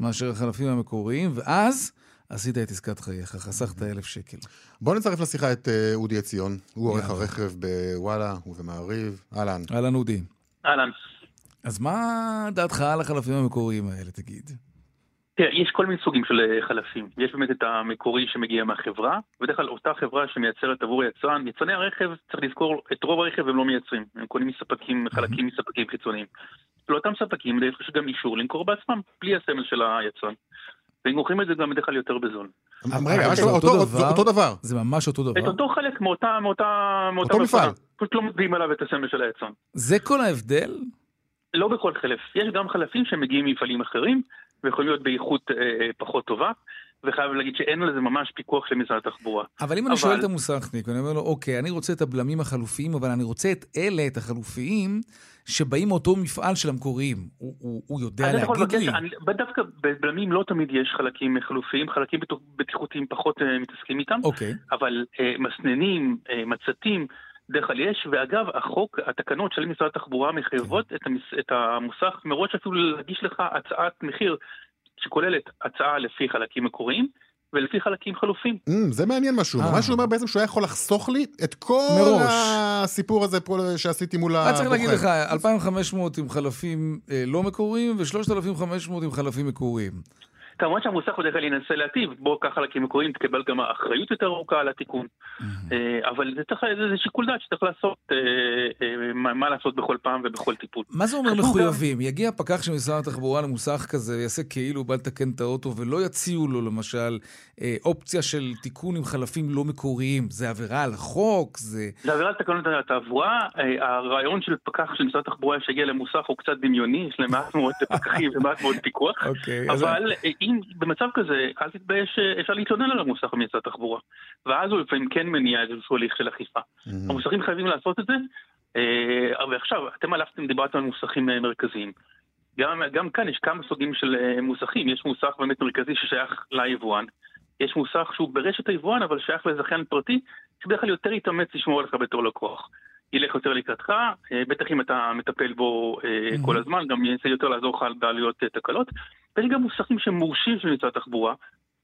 Speaker 3: מאשר החלפים המקוריים, ואז עשית את עסקת חייך, חסכת אלף שקל.
Speaker 10: בוא נצרף לשיחה את אה, אודי עציון. הוא עורך. הרכב בוואלה ובמעריב. אהלן.
Speaker 3: אהלן אודי.
Speaker 11: אהלן.
Speaker 3: אז מה דעתך על החלפים המקוריים האלה, תגיד?
Speaker 11: תראה, יש כל מיני סוגים של אה, חלפים. יש באמת את המקורי שמגיע מהחברה, בדרך כלל אותה חברה שמייצרת עבור יצרן. יצרני הרכב, צריך לזכור, את רוב הרכב הם לא מייצרים. הם קונים מספקים, חלקים מספקים חיצוניים. לאותם ספקים יש גם אישור למכור בעצמם, בלי הסמל של היצרן. והם מוכרים את זה גם בדרך כלל יותר בזול.
Speaker 10: רגע,
Speaker 3: זה
Speaker 10: אותו- זה
Speaker 3: דבר?
Speaker 10: אותו דבר.
Speaker 3: זה ממש אותו
Speaker 11: את
Speaker 3: דבר.
Speaker 11: אותו חלק מאותה, מאותה, מאותה
Speaker 10: אותו מפעל.
Speaker 11: מפעל. פשוט לא מצביעים עליו את הסמל של היצרן.
Speaker 3: זה כל ההבדל?
Speaker 11: לא בכל חלף. יש גם חלפים שמגיעים ממפעלים אחרים, ויכולים להיות באיכות אה, אה, פחות טובה, וחייב להגיד שאין לזה ממש פיקוח של משרד התחבורה.
Speaker 3: אבל אם אני
Speaker 11: אבל-
Speaker 3: שואל את המוסכניק, אני אומר לו, אוקיי, אני רוצה את הבלמים החלופיים, אבל אני רוצה את אלה, את החלופיים, שבאים מאותו מפעל של המקוריים. הוא, הוא, הוא יודע להגיד
Speaker 11: לבקש,
Speaker 3: לי?
Speaker 11: אני, דווקא בבלמים לא תמיד יש חלקים חלופיים, חלקים בטיחותיים פחות אה, מתעסקים איתם,
Speaker 3: אוקיי.
Speaker 11: אבל אה, מסננים, אה, מצתים, בדרך כלל יש, ואגב, החוק, התקנות של משרד התחבורה מחייבות
Speaker 3: כן.
Speaker 11: את, המס, את המוסך מראש אפילו להגיש לך הצעת מחיר שכוללת הצעה לפי חלקים מקוריים ולפי חלקים חלופיים.
Speaker 10: Mm, זה מעניין משהו.
Speaker 3: אה.
Speaker 10: מה שהוא אומר בעצם שהוא היה יכול לחסוך לי את כל
Speaker 3: מראש.
Speaker 10: הסיפור הזה פה שעשיתי מול הבוחר.
Speaker 3: אני צריך להגיד לך, 2,500 עם חלפים אה, לא מקוריים, ו-3,500 עם חלפים מקוריים.
Speaker 11: כמובן שהמוסך בדרך כלל ינסה להטיב, בוא חלקים מקוריים, תקבל גם אחריות יותר ארוכה על התיקון. אה, אבל זה, צריך, זה, זה שיקול דעת שצריך לעשות, אה, אה, מה, מה לעשות בכל פעם ובכל טיפול.
Speaker 3: מה זה אומר מחויבים? יגיע פקח של משרד התחבורה למוסך כזה, יעשה כאילו הוא בא לתקן את האוטו, ולא יציעו לו למשל אופציה של תיקון עם חלפים לא מקוריים. זה עבירה על החוק? זה...
Speaker 11: זה עבירת תקנות התעבורה, אה, הרעיון של פקח של משרד התחבורה שיגיע למוסך הוא קצת דמיוני, יש להם מעט מאוד פקחים ומעט מאוד פיקוח.
Speaker 3: אוקיי. אז-
Speaker 11: אבל אה, אם במצב כזה, אל תתבייש, אה, אפשר להתלונן על המוסך במשרד התחבורה. ואז הוא לפעמים כן מניע איזשהו הליך של אכיפה. המוסכים חייבים לעשות את זה. אה, ועכשיו, אתם הלכתם, דיברתם על מוסכים אה, מרכזיים. גם, גם כאן יש כמה סוגים של אה, מוסכים, יש מוסך באמת מרכזי ששייך ליבואן, יש מוסך שהוא ברשת היבואן אבל שייך לזכיין פרטי, שבדרך כלל יותר יתאמץ לשמור עליך בתור לקוח. ילך יותר לקראתך, אה, בטח אם אתה מטפל בו mm-hmm. כל הזמן, גם ינסה יותר לעזור לך בעלויות תקלות. ויש גם מוסכים שהם מורשים של משרד התחבורה,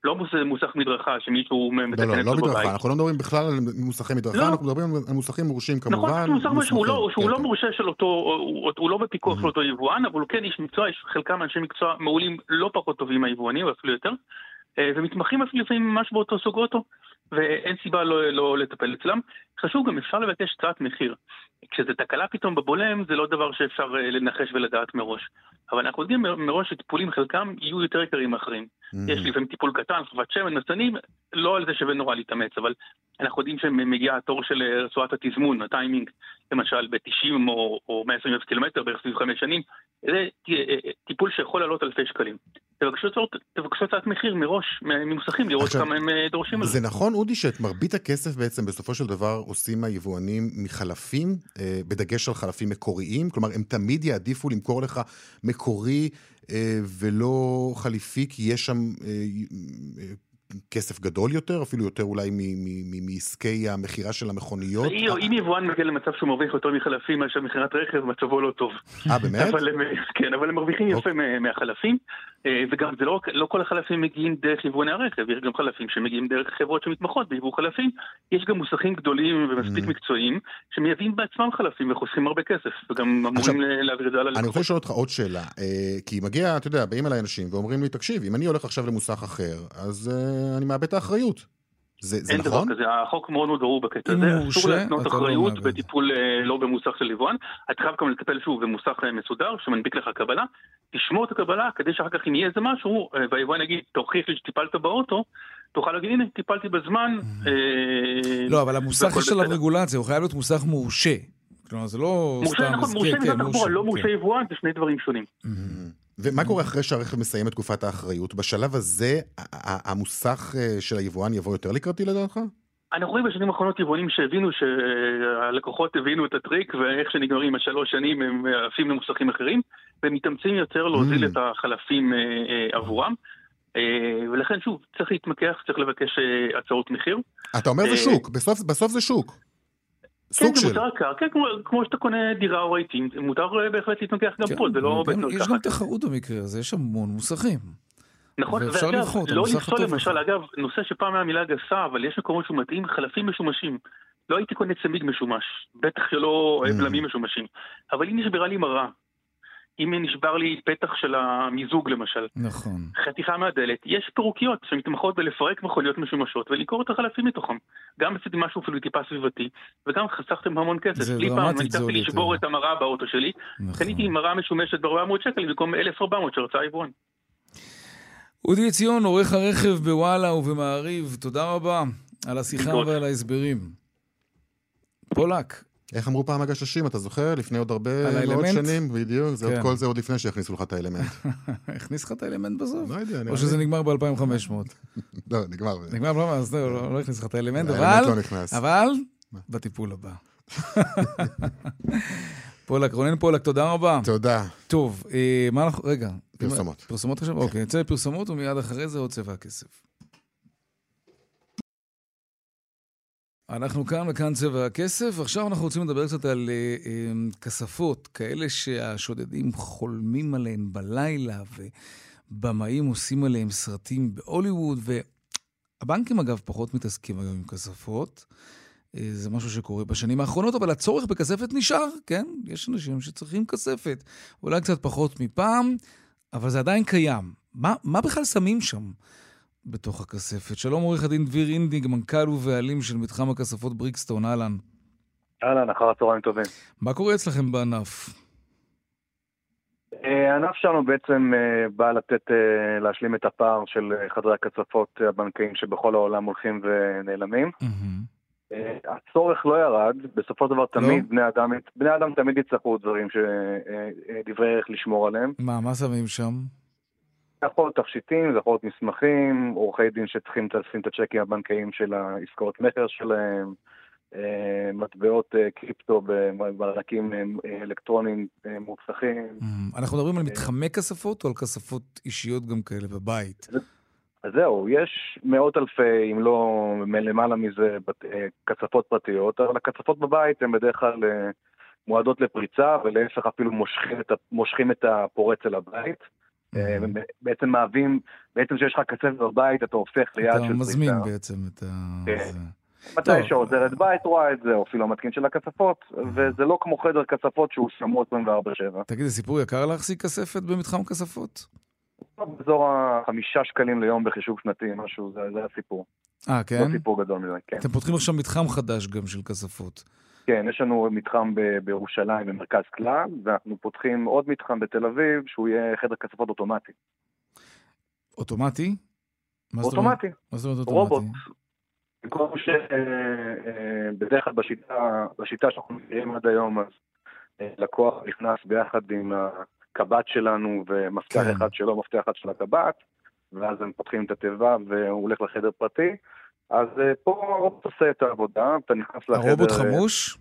Speaker 11: לא מוסך מדרכה שמישהו מתקן
Speaker 10: אצלו בבית. לא, לא, לא מדרכה, אנחנו לא מדברים בכלל על מוסכי מדרכה, לא. אנחנו מדברים על מוסכים מורשים נכון, כמובן.
Speaker 11: נכון, מוסך מורשים, שהוא לא, שהוא לא מורשה של אותו, הוא, הוא לא בפיקוח של אותו יבואן, אבל הוא כן איש מקצוע, יש חלקם אנשי מקצוע מעולים לא פחות טובים מהיבואנים, אפילו יותר, אה, ומתמחים אפילו לפעמים ממש באותו סוג אוטו, ואין סיבה לא, לא לטפל אצלם. חשוב גם, אפשר לבקש הצעת מחיר. כשזה תקלה פתאום בבולם, זה לא דבר שאפשר אה, לנחש ולדעת מראש. אבל אנחנו יודעים מראש שטיפולים חלקם יהיו יותר יקרים מאחרים. Mm-hmm. יש לפעמים טיפול קטן, חובת שמן, מסנים, לא על זה שווה נורא להתאמץ, אבל אנחנו יודעים שמגיע התור של אה, רצועת התזמון, הטיימינג, למשל ב-90 או, או 120 אלף קילומטר בערך סביב חמש שנים, זה אה, טיפול שיכול לעלות אלפי שקלים. תבקשו הצעת מחיר מראש ממוסכים, לראות כמה הם דורשים על
Speaker 10: זה. זה נכון, אודי, שאת מרבית הכסף בעצם בסופו של דבר עושים היבואנים מחלפים, בדגש על חלפים מקוריים? כלומר, הם תמיד יעדיפו למכור לך מקורי אה, ולא חליפי, כי יש שם אה, אה, כסף גדול יותר, אפילו יותר אולי מעסקי המכירה של המכוניות.
Speaker 11: אם יבואן מגיע למצב שהוא מרוויח יותר מחלפים מאשר מכירת רכב, מצבו לא טוב.
Speaker 10: אה, באמת?
Speaker 11: כן, אבל הם מרוויחים יפה אוקיי. מהחלפים, אה, וגם זה לא, לא כל החלפים מגיעים דרך יבואני הרכב, יש גם חלפים שמגיעים דרך חברות שמתמחות ביבוא חלפים. יש גם מוסכים גדולים ומספיק mm. מקצועיים שמייבאים בעצמם חלפים וחוסכים הרבה כסף, וגם אמורים להעביר את זה הלאה.
Speaker 10: אני רוצה לשאול אותך עוד שאלה, אה, כי מגיע, אתה יודע, באים אליי אנשים ואומרים לי, תקשיב, אם אני הולך עכשיו למוסך אחר, אז אני מאבד את האחריות. זה, זה
Speaker 11: אין
Speaker 10: נכון?
Speaker 11: אין דבר כזה, החוק מאוד מאוד ברור בקטע הזה, אסור להתנות לא אחריות לא בטיפול אה, לא במוסך של יבואן, אתה חייב גם לטפל שוב במוסך אה, מסודר שמנפיק לך קבלה, תשמור את הקבלה כדי שאחר כך אם יהיה איזה משהו, אה, והיבואן יגיד, תוכיח לי שטיפלת באוטו, תוכל להגיד, הנה, טיפלתי בזמן.
Speaker 3: לא, אבל המוסך יש עליו רגולציה, הוא חייב להיות מוסך מורשה. כלומר, זה לא
Speaker 11: סתם... מורשה, מורשה כן, משרד התחבורה, לא מורשה יבואן, זה שני דברים שונים.
Speaker 10: ומה קורה אחרי שהרכב מסיים את תקופת האחריות? בשלב הזה המוסך אה, של היבואן יבוא יותר לקראתי לדעתך?
Speaker 11: אנחנו רואים בשנים האחרונות יבואנים שהבינו שהלקוחות הבינו את הטריק ואיך שנגמרים השלוש שנים הם עפים למוסכים אחרים ומתאמצים יותר להוזיל mm. את החלפים אה, אה, עבורם. ולכן שוב, צריך להתמקח, צריך לבקש הצעות מחיר.
Speaker 10: אתה אומר זה שוק, בסוף, בסוף זה שוק.
Speaker 11: כן, זה מוצר יקר, כן, כמו, כמו שאתה קונה דירה או רהיטים, מותר אה, בהחלט להתנגח גם כן, פה, זה לא
Speaker 3: גם, יש גם תחרות במקרה הזה, יש המון מוסכים.
Speaker 11: נכון, ואגב, לא לפסול למשל, אגב, נושא שפעם היה מילה גסה, אבל יש מקומות שהוא מתאים חלפים משומשים. לא הייתי קונה צמיג משומש, בטח שלא mm. בלמים משומשים. אבל אם נשברה לי מראה, אם נשבר לי פתח של המיזוג למשל,
Speaker 3: נכון.
Speaker 11: חתיכה מהדלת, יש פירוקיות שמתמחות בלפרק מכוניות משומשות ולמכור את החלפים מתוכם. גם עשיתי משהו אפילו טיפה סביבתי, וגם חסכתם המון כסף.
Speaker 3: זה דרמטית זול
Speaker 11: יותר. לשבור את המראה באוטו שלי, נכון. קניתי מראה משומשת ב-400 שקל במקום 1,400 שרצה היבואן.
Speaker 3: אודי עציון, עורך הרכב בוואלה ובמעריב, תודה רבה על השיחה ועל ההסברים. פולק,
Speaker 10: איך אמרו פעם הגששים, אתה זוכר? לפני עוד הרבה מאוד שנים, בדיוק, זה עוד כן. כל זה עוד לפני שהכניסו לך את האלמנט.
Speaker 3: הכניס לך את האלמנט בסוף?
Speaker 10: לא יודע.
Speaker 3: או שזה נגמר ב-2500?
Speaker 10: לא, נגמר.
Speaker 3: נגמר, לא, אז זהו, לא הכניס לך את האלמנט, אבל... לא אבל, בטיפול הבא. פולק, רונן פולק, תודה רבה.
Speaker 10: תודה.
Speaker 3: טוב, אה, מה אנחנו... רגע.
Speaker 10: פרסומות.
Speaker 3: פרסומות עכשיו? אוקיי, נצא לפרסומות ומיד אחרי זה עוד צבע הכסף. אנחנו כאן וכאן צבע הכסף, עכשיו אנחנו רוצים לדבר קצת על uh, um, כספות, כאלה שהשודדים חולמים עליהן בלילה, ובמאים עושים עליהם סרטים בהוליווד, והבנקים אגב פחות מתעסקים היום עם כספות. Uh, זה משהו שקורה בשנים האחרונות, אבל הצורך בכספת נשאר, כן? יש אנשים שצריכים כספת. אולי קצת פחות מפעם, אבל זה עדיין קיים. מה, מה בכלל שמים שם? בתוך הכספת. שלום עורך הדין דביר אינדיג, מנכ"ל ובעלים של מתחם הכספות בריקסטון, אהלן.
Speaker 12: אהלן, אחר הצהריים טובים.
Speaker 3: מה קורה אצלכם בענף?
Speaker 12: אה, הענף שלנו בעצם אה, בא לתת, אה, להשלים את הפער של חדרי הכספות הבנקאיים שבכל העולם הולכים ונעלמים. הצורך לא ירד, בסופו של דבר לא? תמיד בני אדם, בני אדם תמיד יצטרכו דברים, דברי ערך לשמור עליהם.
Speaker 3: מה, מה שמים שם?
Speaker 12: זה יכול להיות תכשיטים, זה יכול להיות מסמכים, עורכי דין שצריכים לשים את הצ'קים הבנקאיים של העסקאות מכר שלהם, אה, מטבעות אה, קריפטו במענקים אלקטרוניים מובטחים.
Speaker 3: Mm, אנחנו מדברים על מתחמי כספות או על כספות אישיות גם כאלה בבית?
Speaker 12: אז זהו, יש מאות אלפי, אם לא למעלה מזה, כספות פרטיות, אבל הכספות בבית הן בדרך כלל מועדות לפריצה, ולהפך אפילו מושכים את הפורץ אל הבית. אה, בעצם מהווים, בעצם כשיש לך כספת בבית, אתה הופך ליד של פריצה.
Speaker 3: אתה מזמין בעצם את ה...
Speaker 12: כן. מתי שעוזרת בית רואה את זה, או אפילו המתקין של הכספות, וזה לא כמו חדר כספות שהוא שמור 24/7.
Speaker 3: תגיד, זה סיפור יקר להחזיק כספת במתחם כספות?
Speaker 12: באזור החמישה שקלים ליום בחישוב שנתי, משהו, זה, זה הסיפור.
Speaker 3: אה, כן?
Speaker 12: לא סיפור גדול מדי, כן.
Speaker 3: אתם פותחים עכשיו מתחם חדש גם של כספות.
Speaker 12: כן, יש לנו מתחם ב- בירושלים, במרכז כלל, ואנחנו פותחים עוד מתחם בתל אביב, שהוא יהיה חדר כספות אוטומטי.
Speaker 3: אוטומטי?
Speaker 12: אוטומטי.
Speaker 3: מה זאת אומרת אוטומטי? רובוט.
Speaker 12: במקום שבדרך אה, אה, כלל בשיטה, בשיטה שאנחנו מכירים עד היום, אז אה, לקוח נכנס ביחד עם הקב"ט שלנו ומפתח כן. אחד שלו, מפתח אחד של הקב"ט, ואז הם פותחים את התיבה והוא הולך לחדר פרטי. אז uh, פה הרובוט עושה את העבודה, אתה נכנס לחדר...
Speaker 3: הרובוט אה, חמוש?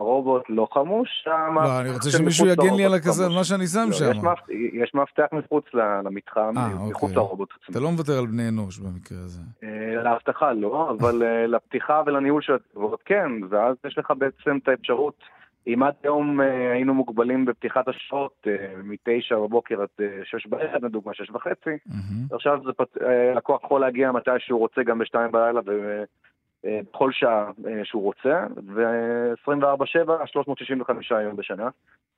Speaker 12: הרובוט לא חמוש,
Speaker 3: שם... לא, אני רוצה שמישהו יגן לי על הכזה, מה שאני שם לא, שם.
Speaker 12: יש, מפ... יש מפתח מחוץ למתחם, 아, אה, מחוץ אוקיי. לרובוט.
Speaker 3: אתה לא מוותר על בני אנוש במקרה הזה.
Speaker 12: להבטחה לא, אבל לפתיחה ולניהול של התגובות כן, ואז יש לך בעצם את האפשרות אם עד היום אה, היינו מוגבלים בפתיחת השעות אה, מתשע בבוקר עד אה, שש בערב, לדוגמה שש וחצי, mm-hmm. עכשיו זה פת... לקוח יכול להגיע מתי שהוא רוצה, גם בשתיים בלילה ובכל שעה שהוא רוצה, ו-24-7, 365 יום בשנה.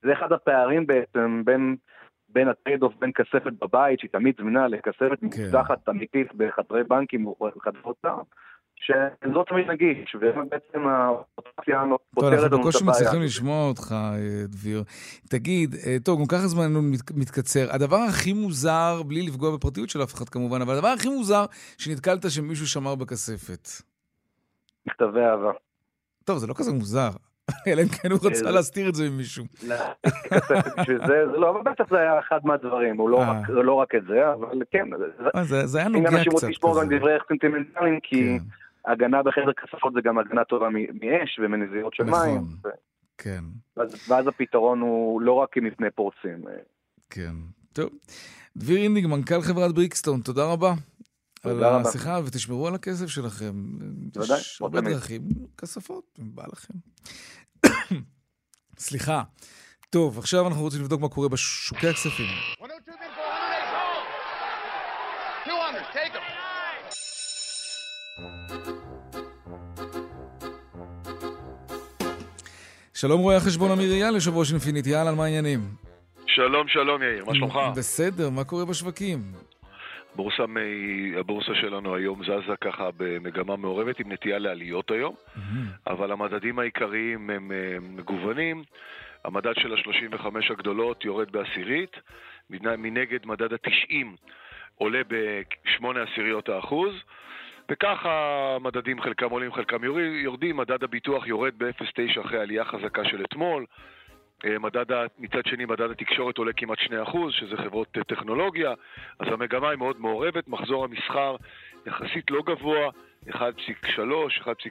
Speaker 12: זה אחד הפערים בעצם בין... בין ה trade-off בין כספת בבית, שהיא תמיד זמינה, לכספת כן. מוצלחת אמיתית בחדרי בנקים או בחדרי אוצר, שלא תמיד נגיש, ובעצם האופציה פותרת לנו את הבעיה. טוב, אנחנו בקושי
Speaker 3: מצליחים לשמוע אותך, אה, דביר. תגיד, אה, טוב, גם ככה זמננו מתקצר. הדבר הכי מוזר, בלי לפגוע בפרטיות של אף אחד כמובן, אבל הדבר הכי מוזר שנתקלת שמישהו שמר בכספת.
Speaker 12: מכתבי אהבה.
Speaker 3: טוב, זה לא כזה מוזר. אלא אם כן הוא רצה להסתיר את זה ממישהו.
Speaker 12: זה, לא, אבל בטח זה היה אחד מהדברים, הוא לא רק את זה, אבל כן.
Speaker 3: זה היה נוגע קצת כזה. אנשים רוצים לשמור
Speaker 12: גם דברי סנטימנטליים, כי כן. הגנה בחדר כספות זה גם הגנה טובה מאש ומנזירות של נכון, מים.
Speaker 3: כן.
Speaker 12: ואז הפתרון הוא לא רק מפני פורצים.
Speaker 3: כן. טוב. דביר אינדיג, מנכ"ל חברת בריקסטון, תודה רבה. על השיחה, ותשמרו על הכסף שלכם.
Speaker 12: בוודאי,
Speaker 3: יש הרבה דרכים, כספות, אם בא לכם. סליחה. טוב, עכשיו אנחנו רוצים לבדוק מה קורה בשוקי הכספים. שלום רואי החשבון אמיר אייל, יושב ראש אינפיניטי, אהלן, מה העניינים?
Speaker 13: שלום, שלום יאיר, מה שלומך?
Speaker 3: בסדר, מה קורה בשווקים?
Speaker 13: הבורסה, הבורסה שלנו היום זזה ככה במגמה מעורבת עם נטייה לעליות היום, mm-hmm. אבל המדדים העיקריים הם מגוונים. המדד של ה-35 הגדולות יורד בעשירית, מנגד מדד ה-90 עולה ב-8 עשיריות האחוז. וככה המדדים חלקם עולים, חלקם יורדים, מדד הביטוח יורד ב-0.9 אחרי עלייה חזקה של אתמול. אה, מדד, מצד שני, מדד התקשורת עולה כמעט 2%, שזה חברות טכנולוגיה, אז המגמה היא מאוד מעורבת, מחזור המסחר יחסית לא גבוה, 1.3,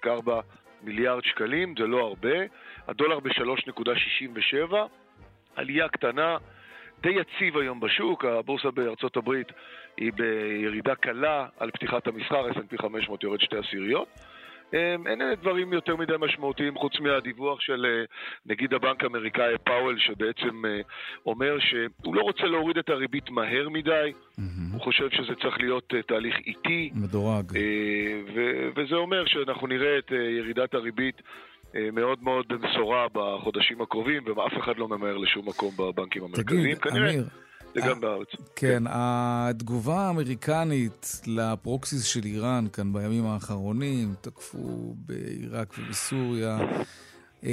Speaker 13: 1.4 מיליארד שקלים, זה לא הרבה, הדולר ב-3.67, עלייה קטנה, די יציב היום בשוק, הבורסה בארצות הברית היא בירידה קלה על פתיחת המסחר, S&P 500 יורד שתי עשיריות. אמ, אין דברים יותר מדי משמעותיים חוץ מהדיווח של אה, נגיד הבנק האמריקאי פאוול שבעצם אה, אומר שהוא לא רוצה להוריד את הריבית מהר מדי, mm-hmm. הוא חושב שזה צריך להיות אה, תהליך איטי.
Speaker 3: מדורג.
Speaker 13: וזה אומר שאנחנו נראה את ירידת הריבית מאוד מאוד במשורה בחודשים הקרובים, ואף אחד לא ממהר לשום מקום בבנקים המרכזיים.
Speaker 3: תגיד, אמיר,
Speaker 13: זה גם בארץ.
Speaker 3: כן, התגובה האמריקנית לפרוקסיס של איראן כאן בימים האחרונים, תקפו בעיראק ובסוריה, אמ,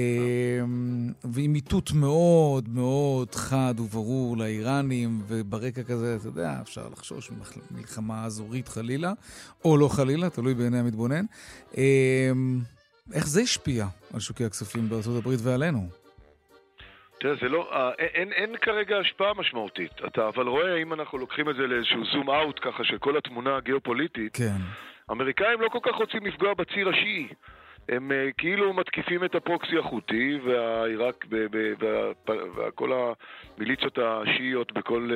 Speaker 3: ועם איתות מאוד מאוד חד וברור לאיראנים, וברקע כזה, אתה יודע, אפשר לחשוש ממלחמה אזורית חלילה, או לא חלילה, תלוי בעיני המתבונן. איך זה השפיע על שוקי הכספים בארצות הברית ועלינו?
Speaker 13: תראה, זה לא, אה, אין, אין כרגע השפעה משמעותית. אתה אבל רואה, אם אנחנו לוקחים את זה לאיזשהו זום אאוט ככה של כל התמונה הגיאופוליטית,
Speaker 3: כן.
Speaker 13: אמריקאים לא כל כך רוצים לפגוע בציר השיעי. הם uh, כאילו מתקיפים את הפרוקסי החוטי והעיראק, וכל המיליציות השיעיות בכל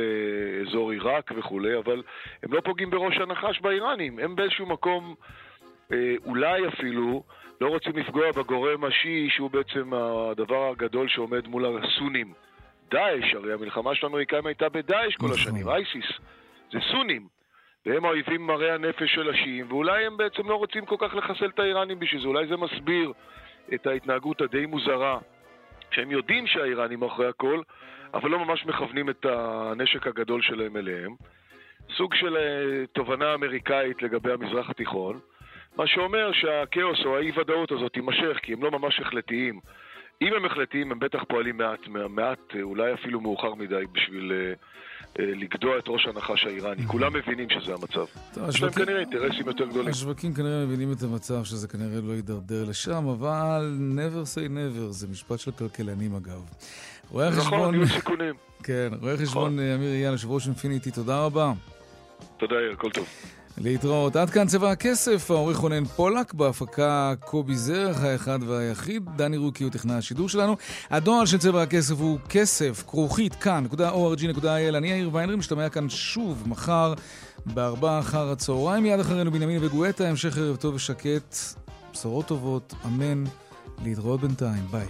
Speaker 13: אזור עיראק וכולי, אבל הם לא פוגעים בראש הנחש באיראנים, הם באיזשהו מקום, אולי אפילו, לא רוצים לפגוע בגורם השיעי שהוא בעצם הדבר הגדול שעומד מול הסונים. דאעש, הרי המלחמה של האמריקאים הייתה בדאעש כל נכון. השנים, אייסיס. זה סונים. והם האויבים מראי הנפש של השיעים, ואולי הם בעצם לא רוצים כל כך לחסל את האיראנים בשביל זה, אולי זה מסביר את ההתנהגות הדי מוזרה, שהם יודעים שהאיראנים אחרי הכל, אבל לא ממש מכוונים את הנשק הגדול שלהם אליהם. סוג של אה, תובנה אמריקאית לגבי המזרח התיכון, מה שאומר שהכאוס או האי-ודאות הזאת תימשך, כי הם לא ממש החלטיים. אם הם החלטיים, הם בטח פועלים מעט, מעט, אולי אפילו מאוחר מדי בשביל אה, אה, לגדוע את ראש הנחש האיראני. Mm-hmm. כולם מבינים שזה המצב. יש להם כנראה אינטרסים יותר גדולים.
Speaker 3: השווקים כנראה מבינים את המצב שזה כנראה לא יידרדר לשם, אבל never say never, זה משפט של כלכלנים אגב.
Speaker 13: נכון, יהיו סיכונים.
Speaker 3: כן, רואה חשבון נכון. אה, אמיר אייל, יושב ראש אינפיניטי, תודה רבה.
Speaker 13: תודה, יאיר, כל טוב.
Speaker 3: להתראות. עד כאן צבע הכסף, העורך רונן פולק, בהפקה קובי זרח, האחד והיחיד, דני רוקי הוא טכנאי השידור שלנו. הדואל של צבע הכסף הוא כסף, כרוכית, כאן.org.il. אני יאיר ויינרי, משתמע כאן שוב מחר בארבעה אחר הצהריים. מיד אחרינו בנימין וגואטה, המשך ערב טוב ושקט, בשורות טובות, אמן. להתראות בינתיים, ביי.